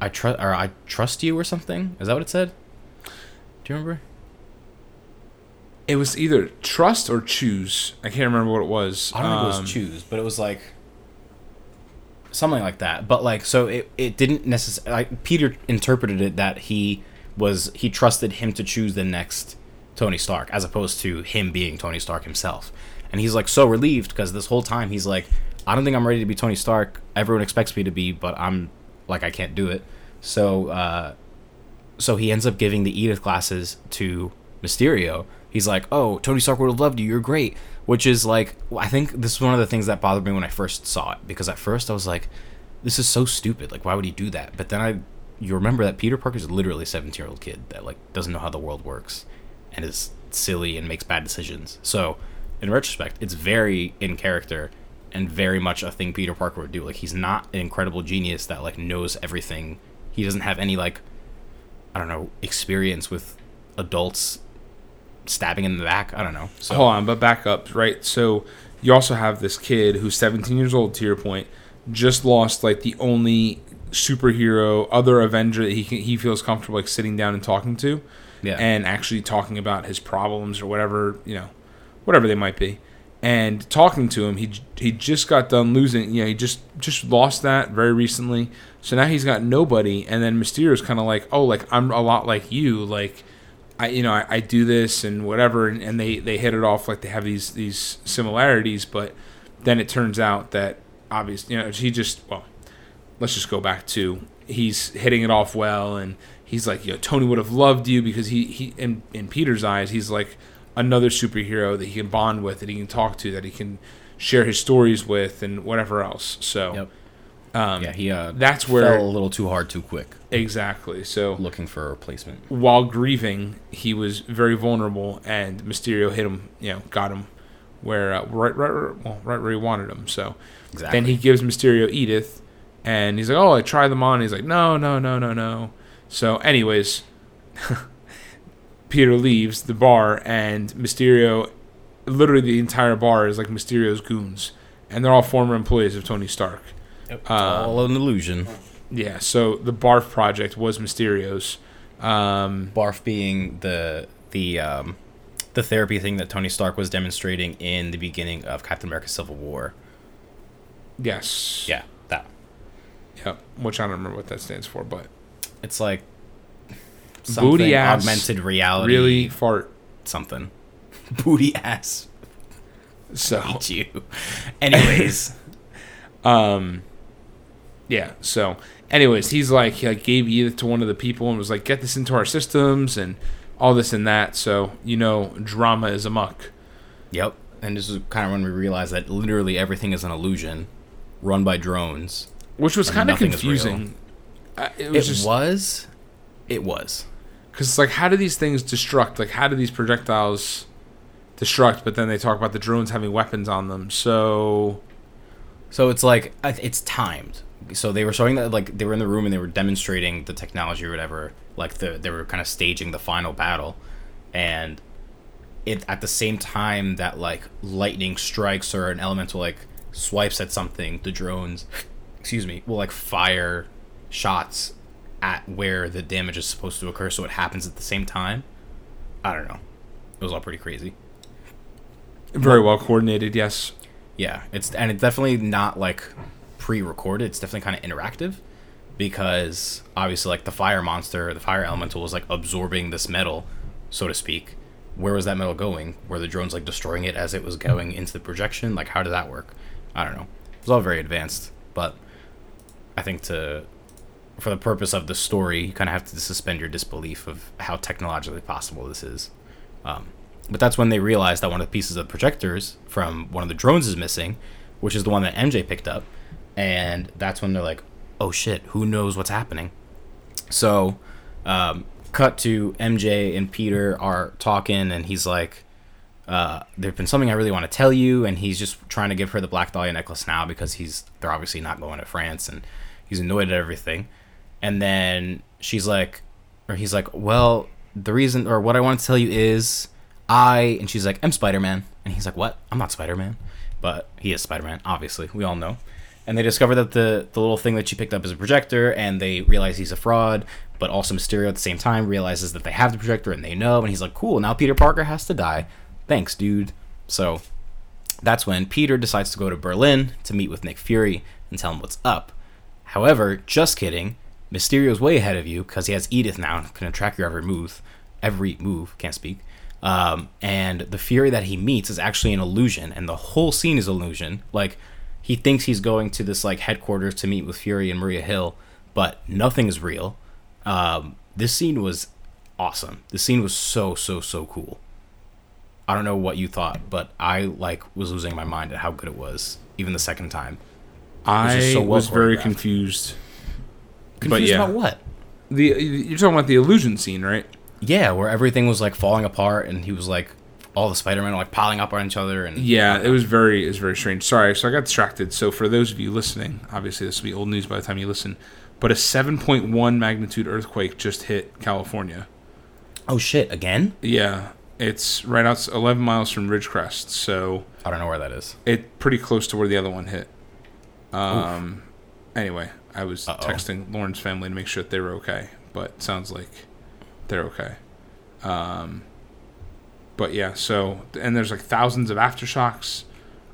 Speaker 2: I trust or I trust you or something." Is that what it said? Do you remember?
Speaker 1: it was either trust or choose. I can't remember what it was.
Speaker 2: I don't think it
Speaker 1: Um,
Speaker 2: was choose, but it was like something like that. But like, so it it didn't necessarily. Like, Peter interpreted it that he was he trusted him to choose the next Tony Stark as opposed to him being Tony Stark himself. And he's like so relieved because this whole time he's like, I don't think I'm ready to be Tony Stark. Everyone expects me to be, but I'm like I can't do it. So uh, so he ends up giving the Edith glasses to Mysterio. He's like, "Oh, Tony Stark would have loved you. You're great." Which is like, I think this is one of the things that bothered me when I first saw it because at first I was like, "This is so stupid. Like, why would he do that?" But then I, you remember that Peter Parker's literally a 17 year old kid that like doesn't know how the world works, and is silly and makes bad decisions. So, in retrospect, it's very in character and very much a thing Peter Parker would do. Like, he's not an incredible genius that like knows everything. He doesn't have any like I don't know, experience with adults stabbing in the back. I don't know. So
Speaker 1: Hold on, but back up, right? So you also have this kid who's 17 years old. To your point, just lost like the only superhero, other Avenger that he can, he feels comfortable like sitting down and talking to,
Speaker 2: yeah,
Speaker 1: and actually talking about his problems or whatever you know, whatever they might be, and talking to him. He he just got done losing. You know, he just just lost that very recently. So now he's got nobody, and then Mysterio's kind of like, oh, like I'm a lot like you, like. I you know I, I do this and whatever and, and they they hit it off like they have these these similarities but then it turns out that obviously you know he just well let's just go back to he's hitting it off well and he's like you know Tony would have loved you because he he in in Peter's eyes he's like another superhero that he can bond with that he can talk to that he can share his stories with and whatever else so
Speaker 2: Yep.
Speaker 1: Um
Speaker 2: yeah, he uh,
Speaker 1: that's where-
Speaker 2: fell a little too hard too quick,
Speaker 1: exactly so
Speaker 2: looking for a replacement.
Speaker 1: while grieving, he was very vulnerable, and Mysterio hit him. You know, got him where uh, right, right, right, well, right where he wanted him. So
Speaker 2: Exactly.
Speaker 1: then he gives Mysterio Edith, and he's like, "Oh, I tried them on." He's like, "No, no, no, no, no." So, anyways, [LAUGHS] Peter leaves the bar, and Mysterio, literally the entire bar is like Mysterio's goons, and they're all former employees of Tony Stark.
Speaker 2: All an illusion.
Speaker 1: Yeah, so the Barf project was Mysterio's. Um,
Speaker 2: Barf being the the um, the therapy thing that Tony Stark was demonstrating in the beginning of Captain America: Civil War.
Speaker 1: yes.
Speaker 2: Yeah, that.
Speaker 1: Yep. Which I don't remember what that stands for, but
Speaker 2: It's like
Speaker 1: Booty ass
Speaker 2: augmented reality.
Speaker 1: really fart.
Speaker 2: something. [LAUGHS] Booty ass.
Speaker 1: So
Speaker 2: Hate you. Anyways, [LAUGHS]
Speaker 1: Um, yeah. So, anyways, he's like he like gave Edith to one of the people and was like, "Get this into our systems and all this and that." So you know, drama is amok.
Speaker 2: yep. And this is kind of when we realized that literally everything is an illusion, run by drones.
Speaker 1: which was kind of
Speaker 2: nothing is real.
Speaker 1: confusing. Uh, it
Speaker 2: It
Speaker 1: was
Speaker 2: was. It was.
Speaker 1: because it's like, how do these things destruct? Like, how do these projectiles destruct? But then they talk about the drones having weapons on them. So
Speaker 2: So it's like it's timed. So they were showing that like they were in the room and they were demonstrating the technology or whatever. Like the they were kind of staging the final battle, and it at the same time that like lightning strikes or an elemental like swipes at something, the drones, excuse me, will like fire shots at where the damage is supposed to occur. So it happens at the same time. I don't know. It was all pretty crazy.
Speaker 1: very well coordinated. Yes.
Speaker 2: Yeah, it's and it's definitely not like pre-recorded. It's definitely kind of interactive because obviously, like the fire monster, the fire elemental was like absorbing this metal, so to speak. Where was that metal going? Were the drones like destroying it as it was going into the projection? Like, how did that work? I don't know. It was all very advanced, but I think to for the purpose of the story, you kind of have to suspend your disbelief of how technologically possible this is. Um, but that's when they realized that one of the pieces of projectors from one of the drones is missing, which is the one that MJ picked up. And that's when they're like, oh shit, who knows what's happening? So, um, cut to MJ and Peter are talking, and he's like, uh, there's been something I really want to tell you, and he's just trying to give her the Black Dahlia necklace now because he's they're obviously not going to France, and he's annoyed at everything. And then she's like, or he's like, well, the reason or what I want to tell you is I, and she's like, I'm Spider Man, and he's like, what? I'm not Spider Man, but he is Spider Man, obviously. We all know. And they discover that the the little thing that she picked up is a projector, and they realize he's a fraud. But also Mysterio at the same time realizes that they have the projector and they know, and he's like, cool. Now Peter Parker has to die. Thanks, dude. So that's when Peter decides to go to Berlin to meet with Nick Fury and tell him what's up. However, just kidding. Mysterio's way ahead of you because he has Edith now and can track your every move. Every move, can't speak. Um, and the Fury that he meets is actually an illusion, and the whole scene is illusion. Like he thinks he's going to this like headquarters to meet with Fury and Maria Hill, but nothing is real. Um, this scene was awesome. The scene was so so so cool. I don't know what you thought, but I like was losing my mind at how good it was, even the second time.
Speaker 1: I
Speaker 2: just so well
Speaker 1: was very confused.
Speaker 2: Confused
Speaker 1: yeah.
Speaker 2: about what?
Speaker 1: The you're talking about the illusion scene, right?
Speaker 2: Yeah, where everything was like falling apart, and he was like, all the Spider-Man like piling up on each other, and
Speaker 1: Yeah, it was very it was very strange. Sorry, so I got distracted. So for those of you listening, obviously this will be old news by the time you listen. But a 7.1 magnitude earthquake just hit California.
Speaker 2: oh shit, again?
Speaker 1: Yeah, it's right out 11 miles from Ridgecrest, so
Speaker 2: I don't know where that is.
Speaker 1: it pretty close to where the other one hit. Um, anyway, I was
Speaker 2: Uh-oh.
Speaker 1: texting Lauren's family to make sure that they were okay, but sounds like they're okay. Um, but yeah, so and there's like thousands of aftershocks.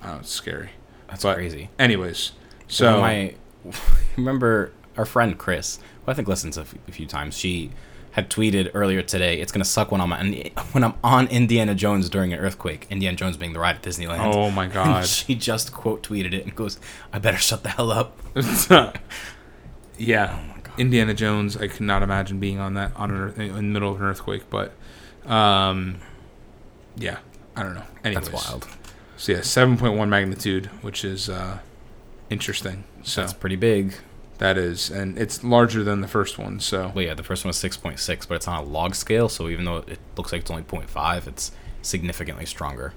Speaker 1: Oh, it's scary.
Speaker 2: That's
Speaker 1: But-
Speaker 2: crazy.
Speaker 1: Anyways,
Speaker 2: So my [LAUGHS] remember our friend Chris, who I think listens a f- a few times. She had tweeted earlier today, "It's gonna suck when I'm on, [LAUGHS] when I'm on Indiana Jones during an earthquake. Indiana Jones being the ride at Disneyland."
Speaker 1: oh my [LAUGHS]
Speaker 2: And
Speaker 1: god,
Speaker 2: she just quote tweeted it and goes, "I better shut the hell up."
Speaker 1: yeah,
Speaker 2: Oh
Speaker 1: Indiana Jones. I could not imagine being on that on an earth, in the middle of an earthquake, but um, yeah, I don't know. Anyways,
Speaker 2: That's wild.
Speaker 1: So yeah, seven point one magnitude, which is uh, interesting. So
Speaker 2: That's pretty big.
Speaker 1: that is, and it's larger than the first one. So
Speaker 2: Well, yeah, the first one was six point six, but it's on a log scale, so even though it looks like it's only 0.5, it's significantly stronger.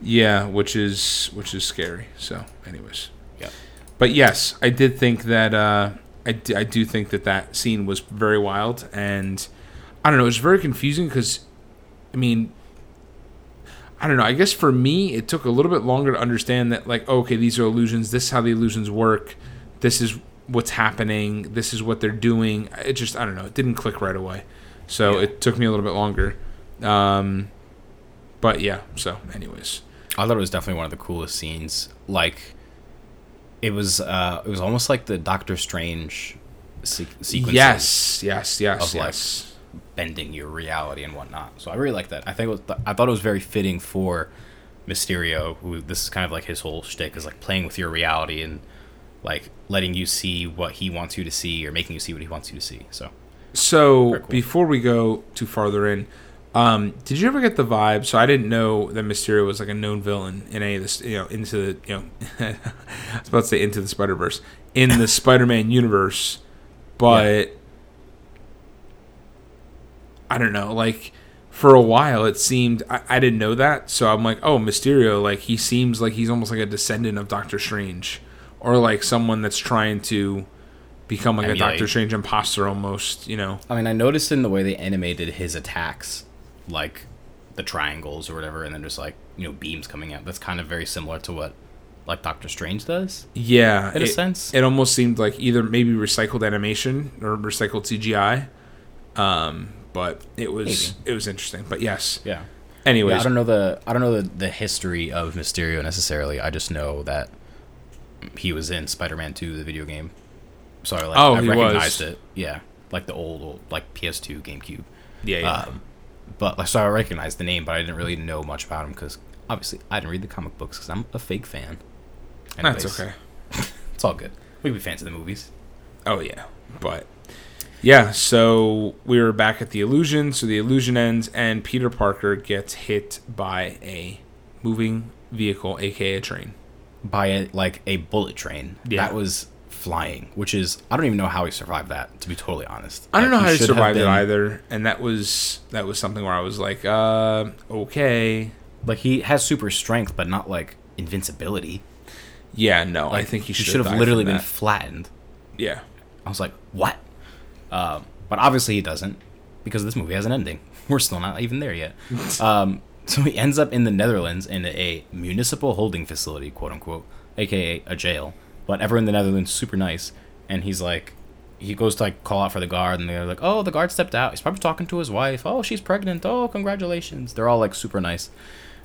Speaker 1: yeah, which is which is scary. So, anyways,
Speaker 2: Yeah.
Speaker 1: but yes, I did think that uh, I d- I do think that that scene was very wild, and I don't know, it was very confusing because I mean, I don't know. I guess for me, it took a little bit longer to understand that, like, okay, these are illusions. This is how the illusions work. This is what's happening. This is what they're doing. It just, I don't know. It didn't click right away. So
Speaker 2: Yeah.
Speaker 1: it took me a little bit longer. Um, but yeah. So, anyways,
Speaker 2: I thought it was definitely one of the coolest scenes. Like, it was uh, it was almost like the Doctor Strange se- sequence.
Speaker 1: yes, yes, yes,
Speaker 2: of, like,
Speaker 1: yes.
Speaker 2: Bending your reality and whatnot. So I really like that. I think it was, I thought it was very fitting for Mysterio, who this is kind of like his whole shtick is like playing with your reality and like letting you see what he wants you to see or making you see what he wants you to see. So
Speaker 1: So
Speaker 2: cool.
Speaker 1: before we go too farther in, um, did you ever get the vibe? So I didn't know that Mysterio was like a known villain in any of this. You know, into the you know, [LAUGHS] I was about to say into the Spider Verse in the [LAUGHS] Spider Man universe, but I don't know. Like for a while, it seemed I, I didn't know that. So I'm like, oh, Mysterio. Like he seems like he's almost like a descendant of Doctor Strange, or like someone that's trying to become like a. Doctor Strange imposter almost. You know.
Speaker 2: I mean, I noticed in the way they animated his attacks, like the triangles or whatever, and then just like you know beams coming out. That's kind of very similar to what like Doctor Strange does
Speaker 1: Yeah,
Speaker 2: in a
Speaker 1: it,
Speaker 2: sense.
Speaker 1: it almost seemed like either maybe recycled animation or recycled CGI. Um, but it was it was interesting. But yes.
Speaker 2: yeah.
Speaker 1: Anyways,
Speaker 2: Yeah, I don't know the I don't know the, the history of Mysterio necessarily. I just know that he was in Spider-Man 2, the video game. So I like
Speaker 1: Oh,
Speaker 2: I
Speaker 1: he
Speaker 2: recognized
Speaker 1: was.
Speaker 2: it. Yeah, like the old, old like PS2, GameCube.
Speaker 1: yeah, yeah.
Speaker 2: Um, but like, so I recognized the name, but I didn't really know much about him because obviously I didn't read the comic books because I'm a fake fan.
Speaker 1: that's okay. [LAUGHS]
Speaker 2: It's all good. We can be fans of the movies.
Speaker 1: Oh yeah, but yeah. So we were back at the illusion. So the illusion ends, and Peter Parker gets hit by a moving vehicle, aka a train.
Speaker 2: By a, like a bullet train
Speaker 1: Yeah.
Speaker 2: that was flying, which is I don't even know how he survived that. To be totally honest,
Speaker 1: I don't
Speaker 2: Like,
Speaker 1: know how he survived it either, and that was that was something where I was like, uh, okay,
Speaker 2: Like he has super strength, but not like invincibility.
Speaker 1: yeah, no, I think he
Speaker 2: he
Speaker 1: should
Speaker 2: have literally been flattened.
Speaker 1: Yeah,
Speaker 2: I was like, what? Um, but obviously he doesn't because this movie has an ending. [LAUGHS] We're still not even there yet. [LAUGHS] um, so he ends up in the Netherlands in a municipal holding facility, quote unquote, aka a jail. But everyone in the Netherlands is super nice, and he's like, he goes to like call out for the guard, and they're like, oh, the guard stepped out. He's probably talking to his wife. Oh, she's pregnant. Oh, congratulations. They're all like super nice.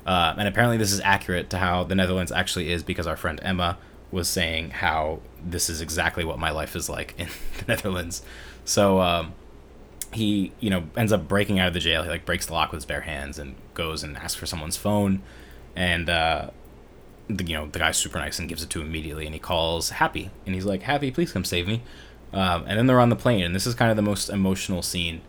Speaker 2: Uh, and apparently, this is accurate to how the Netherlands actually is because our friend Emma was saying how this is exactly what my life is like in [LAUGHS] the Netherlands. So um, he, you know, ends up breaking out of the jail. He like breaks the lock with his bare hands and goes and asks for someone's phone. And uh, the, you know, the guy's super nice and gives it to him immediately. And he calls Happy, and he's like, "Happy, please come save me." Um, and then they're on the plane, and this is kind of the most emotional scene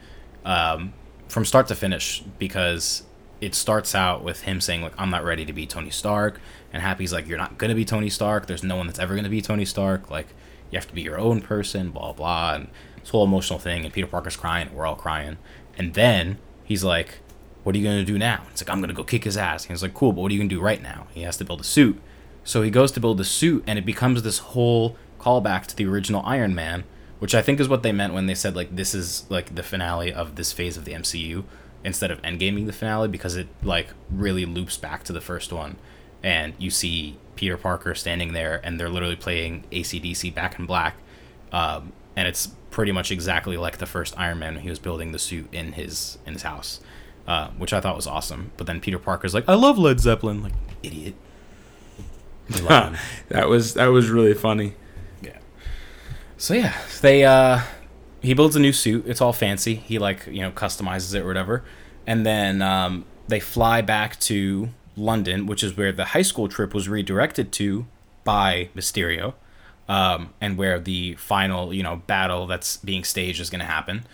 Speaker 2: um, from start to finish because it starts out with him saying like I'm not ready to be Tony Stark, and Happy's like you're not gonna be Tony Stark. There's no one that's ever gonna be Tony Stark. Like you have to be your own person. Blah blah, and this whole emotional thing. And Peter Parker's crying. We're all crying. And then he's like, "What are you gonna do now?" It's like I'm gonna go kick his ass. And he's like, "Cool, but what are you gonna do right now?" He has to build a suit. So he goes to build the suit, and it becomes this whole callback to the original Iron Man, which I think is what they meant when they said like this is like the finale of this phase of the MCU instead of Endgame being the finale because it like really loops back to the first one, and you see Peter Parker standing there, and they're literally playing ACDC Back in Black, um, and it's pretty much exactly like the first Iron Man he was building the suit in his in his house, uh, which I thought was awesome. But then Peter Parker's like, "I love Led Zeppelin," like idiot. [LAUGHS] [LAUGHS]
Speaker 1: That was that was really funny.
Speaker 2: Yeah. So yeah, they uh he builds a new suit. It's all fancy. He like, you know, customizes it or whatever. And then um they fly back to London, which is where the high school trip was redirected to by Mysterio. Um, and where the final, you know, battle that's being staged is going to happen.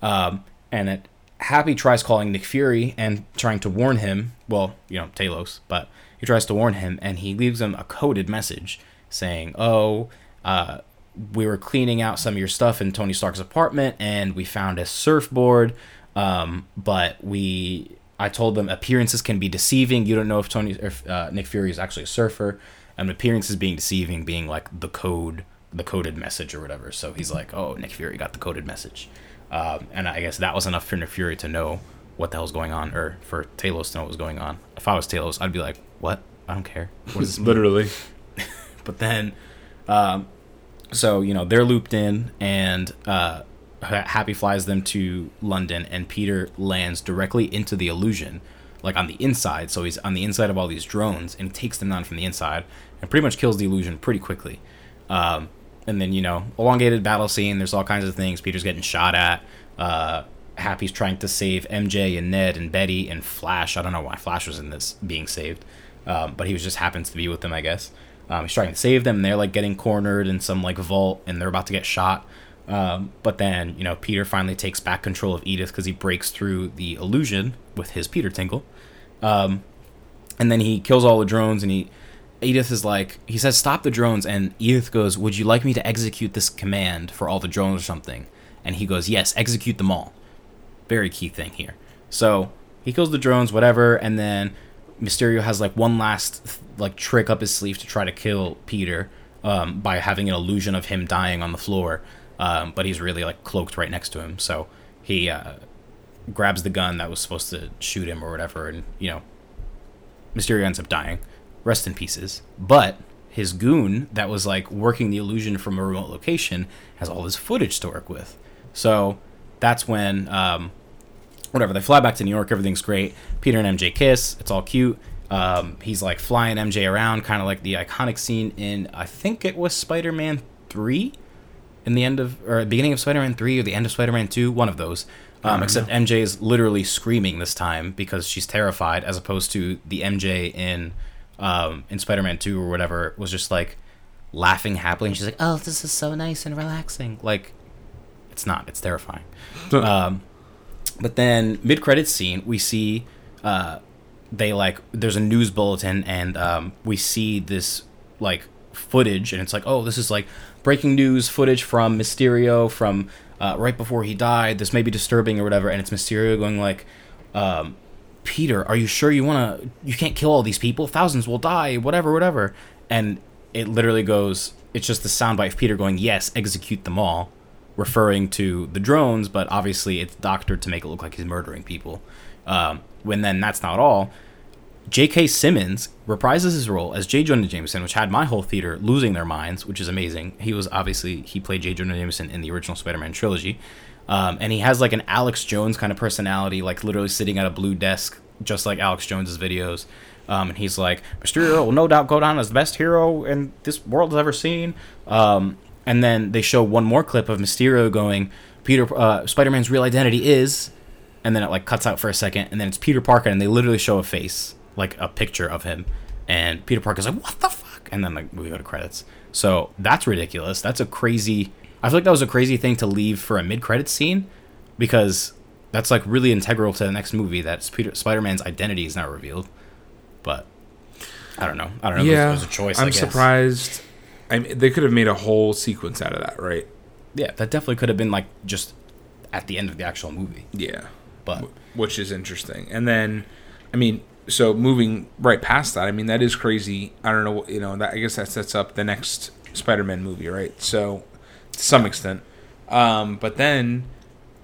Speaker 2: Um, and it, Happy tries calling Nick Fury and trying to warn him. Well, you know, Talos, but he tries to warn him, and he leaves him a coded message saying, "Oh, uh, we were cleaning out some of your stuff in Tony Stark's apartment, and we found a surfboard. Um, but we, I told them appearances can be deceiving. You don't know if Tony, if uh, Nick Fury is actually a surfer, and appearances being deceiving, being like the code, the coded message or whatever. So he's like, oh, Nick Fury got the coded message, um, and I guess that was enough for Nick Fury to know what the hell's going on, or for Talos to know what was going on. If I was Talos, I'd be like, what? I don't care. What does this?
Speaker 1: Literally. [LAUGHS]
Speaker 2: But then, um, so you know they're looped in, and uh, Happy flies them to London, and Peter lands directly into the illusion, like on the inside. So he's on the inside of all these drones, and takes them down from the inside, and pretty much kills the illusion pretty quickly. Um, and then you know, elongated battle scene. There's all kinds of things. Peter's getting shot at. Uh, Happy's trying to save MJ and Ned and Betty and Flash. I don't know why Flash was in this being saved, um, but he was just happens to be with them, I guess. Um, he's trying to save them. And they're like getting cornered in some like vault, and they're about to get shot. Um, but then you know Peter finally takes back control of Edith because he breaks through the illusion with his Peter Tingle. um, and then he kills all the drones. And he Edith is like he says stop the drones, and Edith goes, "Would you like me to execute this command for all the drones or something?" And he goes, "Yes, execute them all." Very key thing here. So he kills the drones, whatever, and then Mysterio has like one last like trick up his sleeve to try to kill Peter um, by having an illusion of him dying on the floor, um, but he's really like cloaked right next to him. So he uh, grabs the gun that was supposed to shoot him or whatever, and you know Mysterio ends up dying. Rest in pieces. But his goon that was like working the illusion from a remote location has all this footage to work with. So that's when um, whatever they fly back to New York. Everything's great. Peter and MJ kiss. It's all cute. Um, he's like flying MJ around, kind of like the iconic scene in I think it was Spider-Man three, in the end of or beginning of Spider-Man three or the end of Spider-Man two, one of those. Um, except MJ is literally screaming this time because she's terrified, as opposed to the MJ in um, in Spider-Man two or whatever was just like laughing happily, and she's like, "Oh, this is so nice and relaxing." Like, it's not. It's terrifying. Um, but then mid credits scene, we see uh, they like there's a news bulletin and um, we see this like footage and it's like oh this is like breaking news footage from Mysterio from uh, right before he died. This may be disturbing or whatever, and it's Mysterio going like. Um, Peter, are you sure you want to? You can't kill all these people. Thousands will die. Whatever, whatever. And it literally goes. It's just the soundbite of Peter going, "Yes, execute them all," referring to the drones, but obviously it's doctored to make it look like he's murdering people. Um, when then that's not all. J.K. Simmons reprises his role as J. Jonah Jameson, which had my whole theater losing their minds, which is amazing. He was obviously he played J. Jonah Jameson in the original Spider-Man trilogy, um, and he has like an Alex Jones kind of personality, like literally sitting at a blue desk, just like Alex Jones's videos. Um, and he's like, Mysterio will no doubt go down as the best hero in this world has ever seen. Um, and then they show one more clip of Mysterio going, Peter, uh, Spider-Man's real identity is, and then it like cuts out for a second, and then it's Peter Parker, and they literally show a face, like a picture of him, and Peter Parker's like, "What the fuck?" And then like we go to credits. So that's ridiculous. That's a crazy. I feel like that was a crazy thing to leave for a mid-credit scene, because that's like really integral to the next movie. That Peter Spider-Man's identity is not revealed, but I don't know. I don't know.
Speaker 1: yeah,
Speaker 2: It was, it was a choice.
Speaker 1: I'm surprised. I mean, they could have made a whole sequence out of that, right?
Speaker 2: Yeah, that definitely could have been like just at the end of the actual movie,
Speaker 1: Yeah,
Speaker 2: but
Speaker 1: which is interesting. And then, I mean, so moving right past that, I mean, that is crazy. I don't know, you know, that I guess that sets up the next Spider-Man movie, right? So, to some extent, um, but then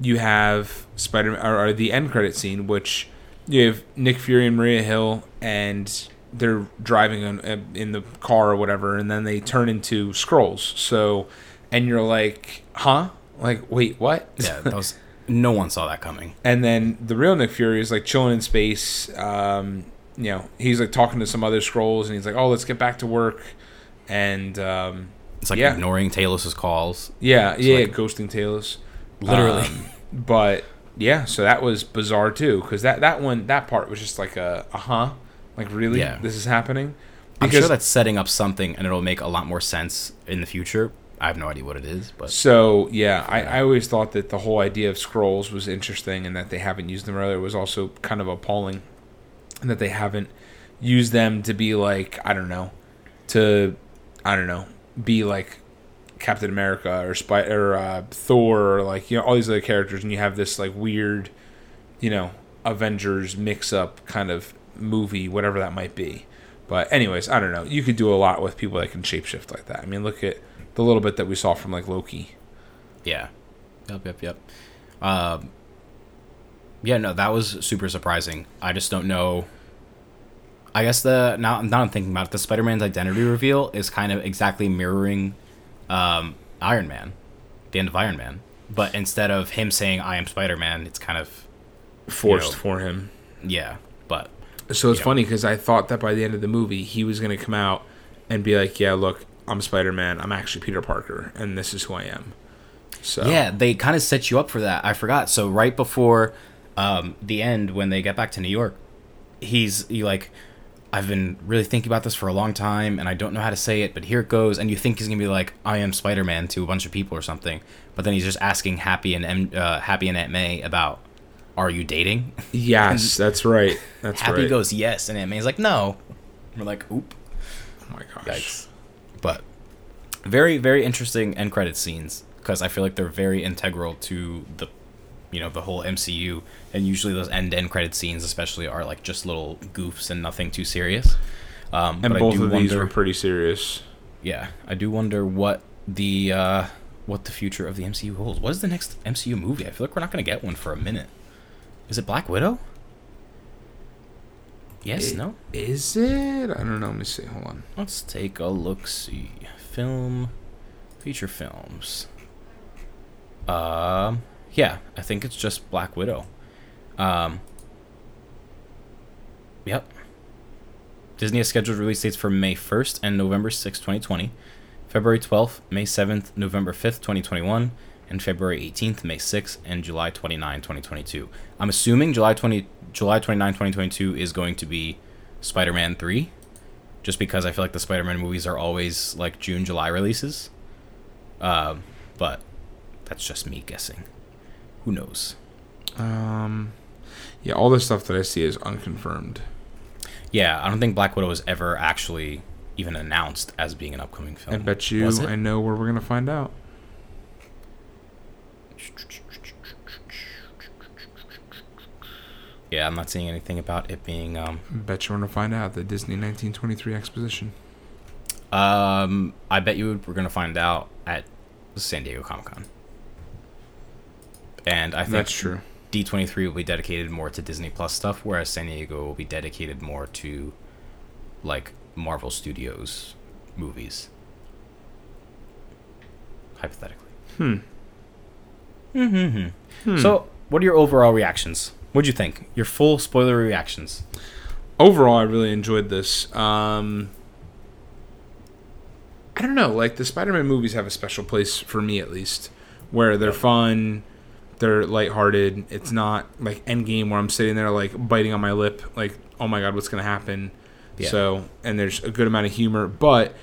Speaker 1: you have Spider-Man or, or the end credit scene, which you have Nick Fury and Maria Hill, and they're driving in, uh, in the car or whatever, and then they turn into Skrulls. So, and you're like, huh? Like, wait, what?
Speaker 2: yeah, that was [LAUGHS] no one saw that coming.
Speaker 1: And then the real Nick Fury is like chilling in space. Um, you know, he's like talking to some other Skrulls, and he's like, "Oh, let's get back to work." And um,
Speaker 2: It's like
Speaker 1: Yeah.
Speaker 2: ignoring Talos's calls.
Speaker 1: yeah, yeah,
Speaker 2: like-
Speaker 1: ghosting Talos,
Speaker 2: Literally.
Speaker 1: Um, but yeah, so that was bizarre too, because that that one that part was just like a uh huh, like really,
Speaker 2: Yeah.
Speaker 1: this is happening.
Speaker 2: I'm sure that's setting up something, and it'll make a lot more sense in the future. I have no idea what it is, but
Speaker 1: So yeah, I, I always thought that the whole idea of Skrulls was interesting, and that they haven't used them earlier was also kind of appalling, and that they haven't used them to be like I don't know, to I don't know, be like Captain America or Spy or uh, Thor or like you know all these other characters, and you have this like weird, you know, Avengers mix up kind of movie, whatever that might be. But anyways, I don't know. You could do a lot with people that can shapeshift like that. I mean, look at the little bit that we saw from like Loki.
Speaker 2: yeah, yep, yep, yep. Um, Yeah, no, that was super surprising. I just don't know. I guess the now now I'm thinking about it, the Spider-Man's identity reveal is kind of exactly mirroring um, Iron Man, the end of Iron Man. But instead of him saying "I am Spider-Man," it's kind of
Speaker 1: Forced
Speaker 2: You know.
Speaker 1: for him.
Speaker 2: yeah. But
Speaker 1: So it's funny because I thought that by the end of the movie he was going to come out and be like, "Yeah, look, I'm Spider Man. I'm actually Peter Parker, and this is who I am." So
Speaker 2: Yeah, they kind of set you up for that. I forgot. So right before um, the end, when they get back to New York, he's he like, I've been really thinking about this for a long time, and I don't know how to say it, but here it goes. And you think he's gonna be like, "I am Spider Man" to a bunch of people or something, but then he's just asking Happy and uh, Happy and Aunt May about, "Are you dating?" [LAUGHS]
Speaker 1: yes, that's right. That's
Speaker 2: Happy
Speaker 1: right.
Speaker 2: goes, "Yes," and Aunt May's like, "No." We're like, "Oop."
Speaker 1: oh my gosh.
Speaker 2: Yikes. But very, very interesting end credit scenes because I feel like they're very integral to the, you know, the whole MCU. And usually those end end credit scenes, especially, are like just little goofs and nothing too serious. Um,
Speaker 1: And
Speaker 2: but
Speaker 1: both of
Speaker 2: wonder,
Speaker 1: these were pretty serious.
Speaker 2: yeah, I do wonder what the uh, what the future of the MCU holds. What is the next MCU movie? I feel like we're not gonna get one for a minute. Is it Black Widow? Yes.
Speaker 1: It-
Speaker 2: no.
Speaker 1: Is it? I don't know. Let me see. Hold on.
Speaker 2: Let's take a look. See film, feature films. Um, yeah, I think it's just Black Widow. Um, yep. Disney has scheduled release dates for May 1st and November 6th, 2020, February 12th, May 7th, November 5th, 2021, and February 18th, May 6th, and July 29, 2022. I'm assuming July 20 July 29, 2022 is going to be Spider-Man 3 just because I feel like the Spider-Man movies are always like June, July releases. Um, but that's just me guessing. Who knows?
Speaker 1: Um, yeah, all the stuff that I see is unconfirmed.
Speaker 2: Yeah, I don't think Black Widow was ever actually even announced as being an upcoming film.
Speaker 1: I bet you I know where we're gonna find out.
Speaker 2: Yeah, I'm not seeing anything about it being. Um,
Speaker 1: Bet you we're gonna find out the Disney 1923 exposition.
Speaker 2: um, I bet you we're gonna find out at San Diego Comic Con. And I think
Speaker 1: That's true.
Speaker 2: D23 will be dedicated more to Disney Plus stuff, whereas San Diego will be dedicated more to like Marvel Studios movies. Hypothetically.
Speaker 1: Hmm.
Speaker 2: Mm-hmm.
Speaker 1: Hmm.
Speaker 2: So, what are your overall reactions? What'd you think? Your full spoiler reactions.
Speaker 1: overall, I really enjoyed this. Um, I don't know, like the Spider-Man movies have a special place for me, at least, where they're fun, they're lighthearted. It's not like Endgame where I'm sitting there like biting on my lip, like, oh my god, what's gonna happen?
Speaker 2: Yeah.
Speaker 1: So, and there's a good amount of humor, but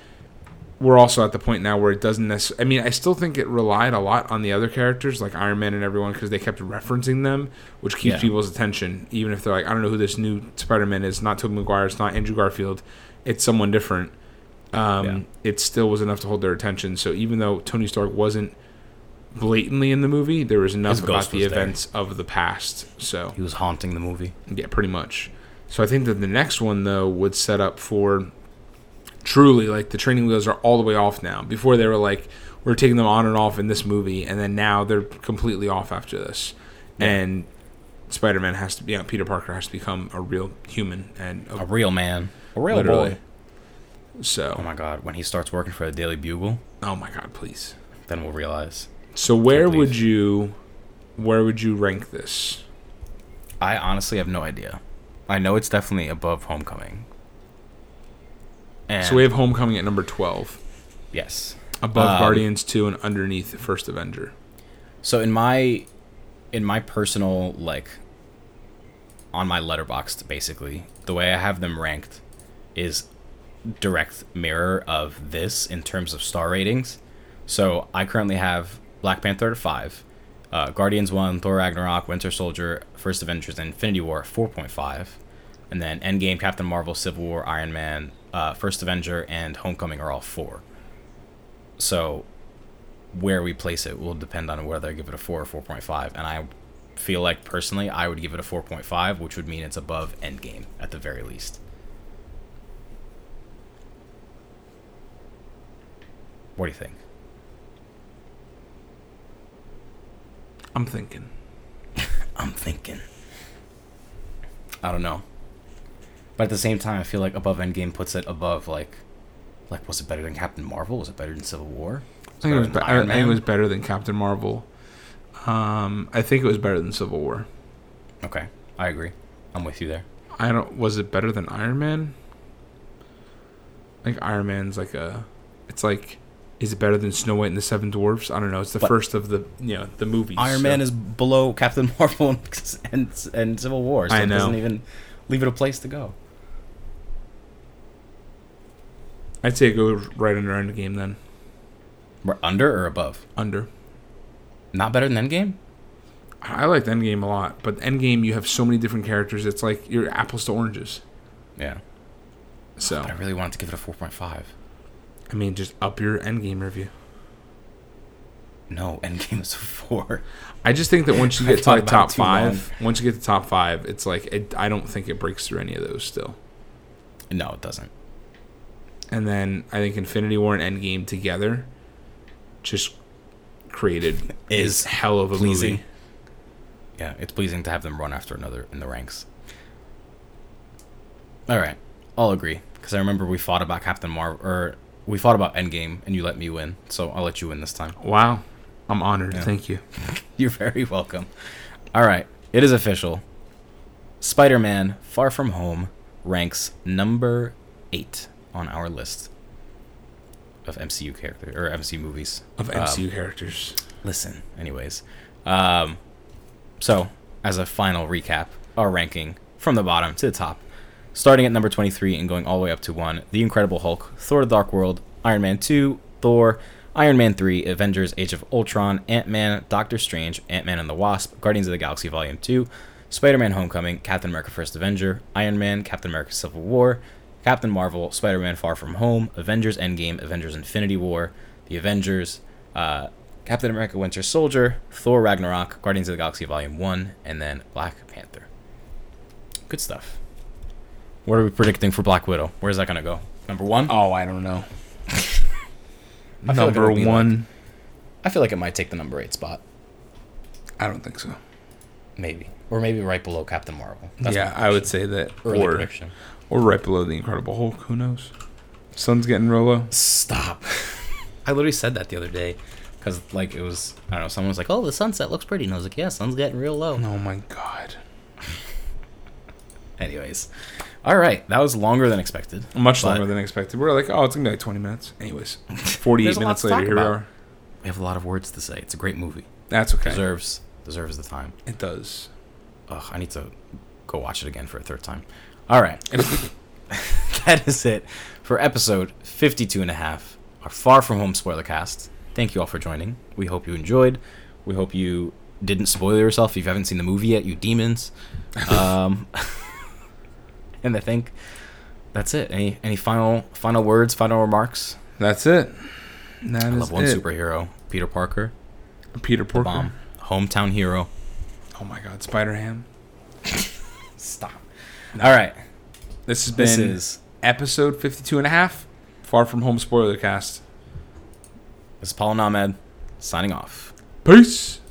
Speaker 1: we're also at the point now where it doesn't necessarily. I mean, I still think it relied a lot on the other characters, like Iron Man and everyone, because they kept referencing them, which keeps
Speaker 2: Yeah.
Speaker 1: people's attention. Even if they're like, I don't know who this new Spider-Man is. Not Tobey Maguire. It's not Andrew Garfield. It's someone different. Um,
Speaker 2: Yeah.
Speaker 1: It still was enough to hold their attention. So even though Tony Stark wasn't blatantly in the movie, there was enough
Speaker 2: His
Speaker 1: about the
Speaker 2: was there.
Speaker 1: events of the past. So
Speaker 2: He was haunting the movie.
Speaker 1: yeah, pretty much. So I think that the next one though would set up for truly like the training wheels are all the way off now. Before they were like we're taking them on and off in this movie, and then now they're completely off after this.
Speaker 2: Yeah.
Speaker 1: And Spider-Man has to be, you know, Peter Parker has to become a real human and
Speaker 2: A real man. A real
Speaker 1: literally.
Speaker 2: boy.
Speaker 1: So,
Speaker 2: Oh my god, when he starts working for the Daily Bugle,
Speaker 1: oh my god, please.
Speaker 2: then we'll realize.
Speaker 1: So where would you, where would you rank this?
Speaker 2: I honestly have no idea. I know it's definitely above Homecoming. And
Speaker 1: So we have Homecoming at number twelve,
Speaker 2: yes.
Speaker 1: above
Speaker 2: Um,
Speaker 1: Guardians two, and underneath First Avenger.
Speaker 2: So in my in my personal like on my Letterboxd basically, the way I have them ranked is direct mirror of this in terms of star ratings. So I currently have Black Panther at 5, uh, Guardians 1, Thor Ragnarok, Winter Soldier, First Avengers, and Infinity War at 4.5. And then Endgame, Captain Marvel, Civil War, Iron Man, uh, First Avenger, and Homecoming are all 4. So where we place it will depend on whether I give it a 4 or 4.5. And I feel like personally I would give it a 4.5, which would mean it's above Endgame at the very least. What do you think?
Speaker 1: I'm thinking. [LAUGHS]
Speaker 2: I'm thinking. I don't know. But at the same time, I feel like above Endgame puts it above like, like was it better than Captain Marvel? Was it better than Civil War?
Speaker 1: I think it was.
Speaker 2: better
Speaker 1: Be-
Speaker 2: than
Speaker 1: I, think it was better than Captain Marvel. Um, I think it was better than Civil War.
Speaker 2: Okay, I agree. I'm with you there.
Speaker 1: I don't. Was it better than Iron Man? Like Iron Man's like a. It's like, is it better than Snow White and the Seven Dwarfs? I don't know. It's the
Speaker 2: But-
Speaker 1: first of the you know the movies.
Speaker 2: Iron
Speaker 1: so-
Speaker 2: Man is below Captain [LAUGHS] Marvel and, and, and Civil War, so
Speaker 1: I
Speaker 2: it doesn't even leave it a place to go.
Speaker 1: I'd say it goes right under Endgame then.
Speaker 2: We're under or above?
Speaker 1: Under.
Speaker 2: Not better than Endgame?
Speaker 1: I liked Endgame a lot, but Endgame you have so many different characters. It's like you're apples to oranges.
Speaker 2: Yeah.
Speaker 1: So
Speaker 2: But I really wanted to give it a 4.5.
Speaker 1: I mean, just up your Endgame review.
Speaker 2: No, [LAUGHS] Endgame is a 4.
Speaker 1: I just think that once you [LAUGHS] get to like top five, once you get to top five, it's like it, I don't think it breaks through any of those still.
Speaker 2: No, it doesn't.
Speaker 1: And then I think Infinity War and Endgame together just created
Speaker 2: Is
Speaker 1: hell of a
Speaker 2: pleasing.
Speaker 1: movie.
Speaker 2: Yeah, it's pleasing to have them run after another in the ranks. All right, I'll agree because I remember we fought about Captain Marvel, or we fought about Endgame, and you let me win, so I'll let you win this time.
Speaker 1: Wow, I'm honored.
Speaker 2: Yeah.
Speaker 1: Thank you. [LAUGHS]
Speaker 2: You're very welcome. All right, it is official. Spider-Man: Far From Home ranks number eight on our list of MCU characters or MCU movies.
Speaker 1: Of
Speaker 2: Um,
Speaker 1: MCU characters,
Speaker 2: listen anyways. Um so as a final recap our ranking from the bottom to the top. Starting at number 23 and going all the way up to 1 the incredible hulk thor the dark world iron man 2 thor iron man 3 avengers age of ultron ant-man doctor strange ant-man and the wasp guardians of the galaxy volume 2 spider-man homecoming captain america first avenger iron man captain america civil war captain marvel spider-man far from home avengers endgame avengers infinity war the avengers uh, Captain America Winter Soldier, Thor Ragnarok, Guardians of the Galaxy Volume 1, and then Black Panther. Good stuff. What are we predicting for Black Widow? Where's that going to go? Number one?
Speaker 1: oh, I don't know. [LAUGHS]
Speaker 2: I like
Speaker 1: Number
Speaker 2: it'll
Speaker 1: one,
Speaker 2: I feel like it might take the number eight spot.
Speaker 1: I don't think so.
Speaker 2: Maybe. Or maybe right below Captain Marvel. That's
Speaker 1: yeah, I would say that,
Speaker 2: Early
Speaker 1: or
Speaker 2: prediction.
Speaker 1: Or right below the Incredible Hulk. Who knows? Sun's getting real low.
Speaker 2: Stop. [LAUGHS] I literally said that the other day. Because, like, it was, I don't know, someone was like, oh, the sunset looks pretty. And I was like, yeah, sun's getting real low.
Speaker 1: Oh my god, [LAUGHS]
Speaker 2: Anyways. All right. That was longer than expected.
Speaker 1: much
Speaker 2: But-
Speaker 1: longer than expected. We're like, oh, it's gonna be like 20 minutes. Anyways, 48 [LAUGHS]
Speaker 2: There's a lot
Speaker 1: minutes later, here we are.
Speaker 2: We have a lot of words to say. It's a great movie.
Speaker 1: That's okay.
Speaker 2: Deserves deserves the time.
Speaker 1: It does.
Speaker 2: Ugh, I need to go watch it again for a third time. All right. [LAUGHS] that is it for episode 52 and a half, our Far From Home spoiler cast. Thank you all for joining. We hope you enjoyed. We hope you didn't spoil yourself if you haven't seen the movie yet, you demons. [LAUGHS] Um, [LAUGHS] and I think that's it. Any any final final words, final remarks?
Speaker 1: That's it. That
Speaker 2: I love one
Speaker 1: it.
Speaker 2: superhero, Peter Parker,
Speaker 1: Peter
Speaker 2: the
Speaker 1: Porker.
Speaker 2: bomb, hometown hero.
Speaker 1: Oh my God, Spider Ham.
Speaker 2: Stop. All right.
Speaker 1: This has
Speaker 2: This
Speaker 1: been
Speaker 2: is
Speaker 1: episode 52 and a half. Far from home spoiler cast.
Speaker 2: this is Paul Ahmed signing off.
Speaker 1: Peace.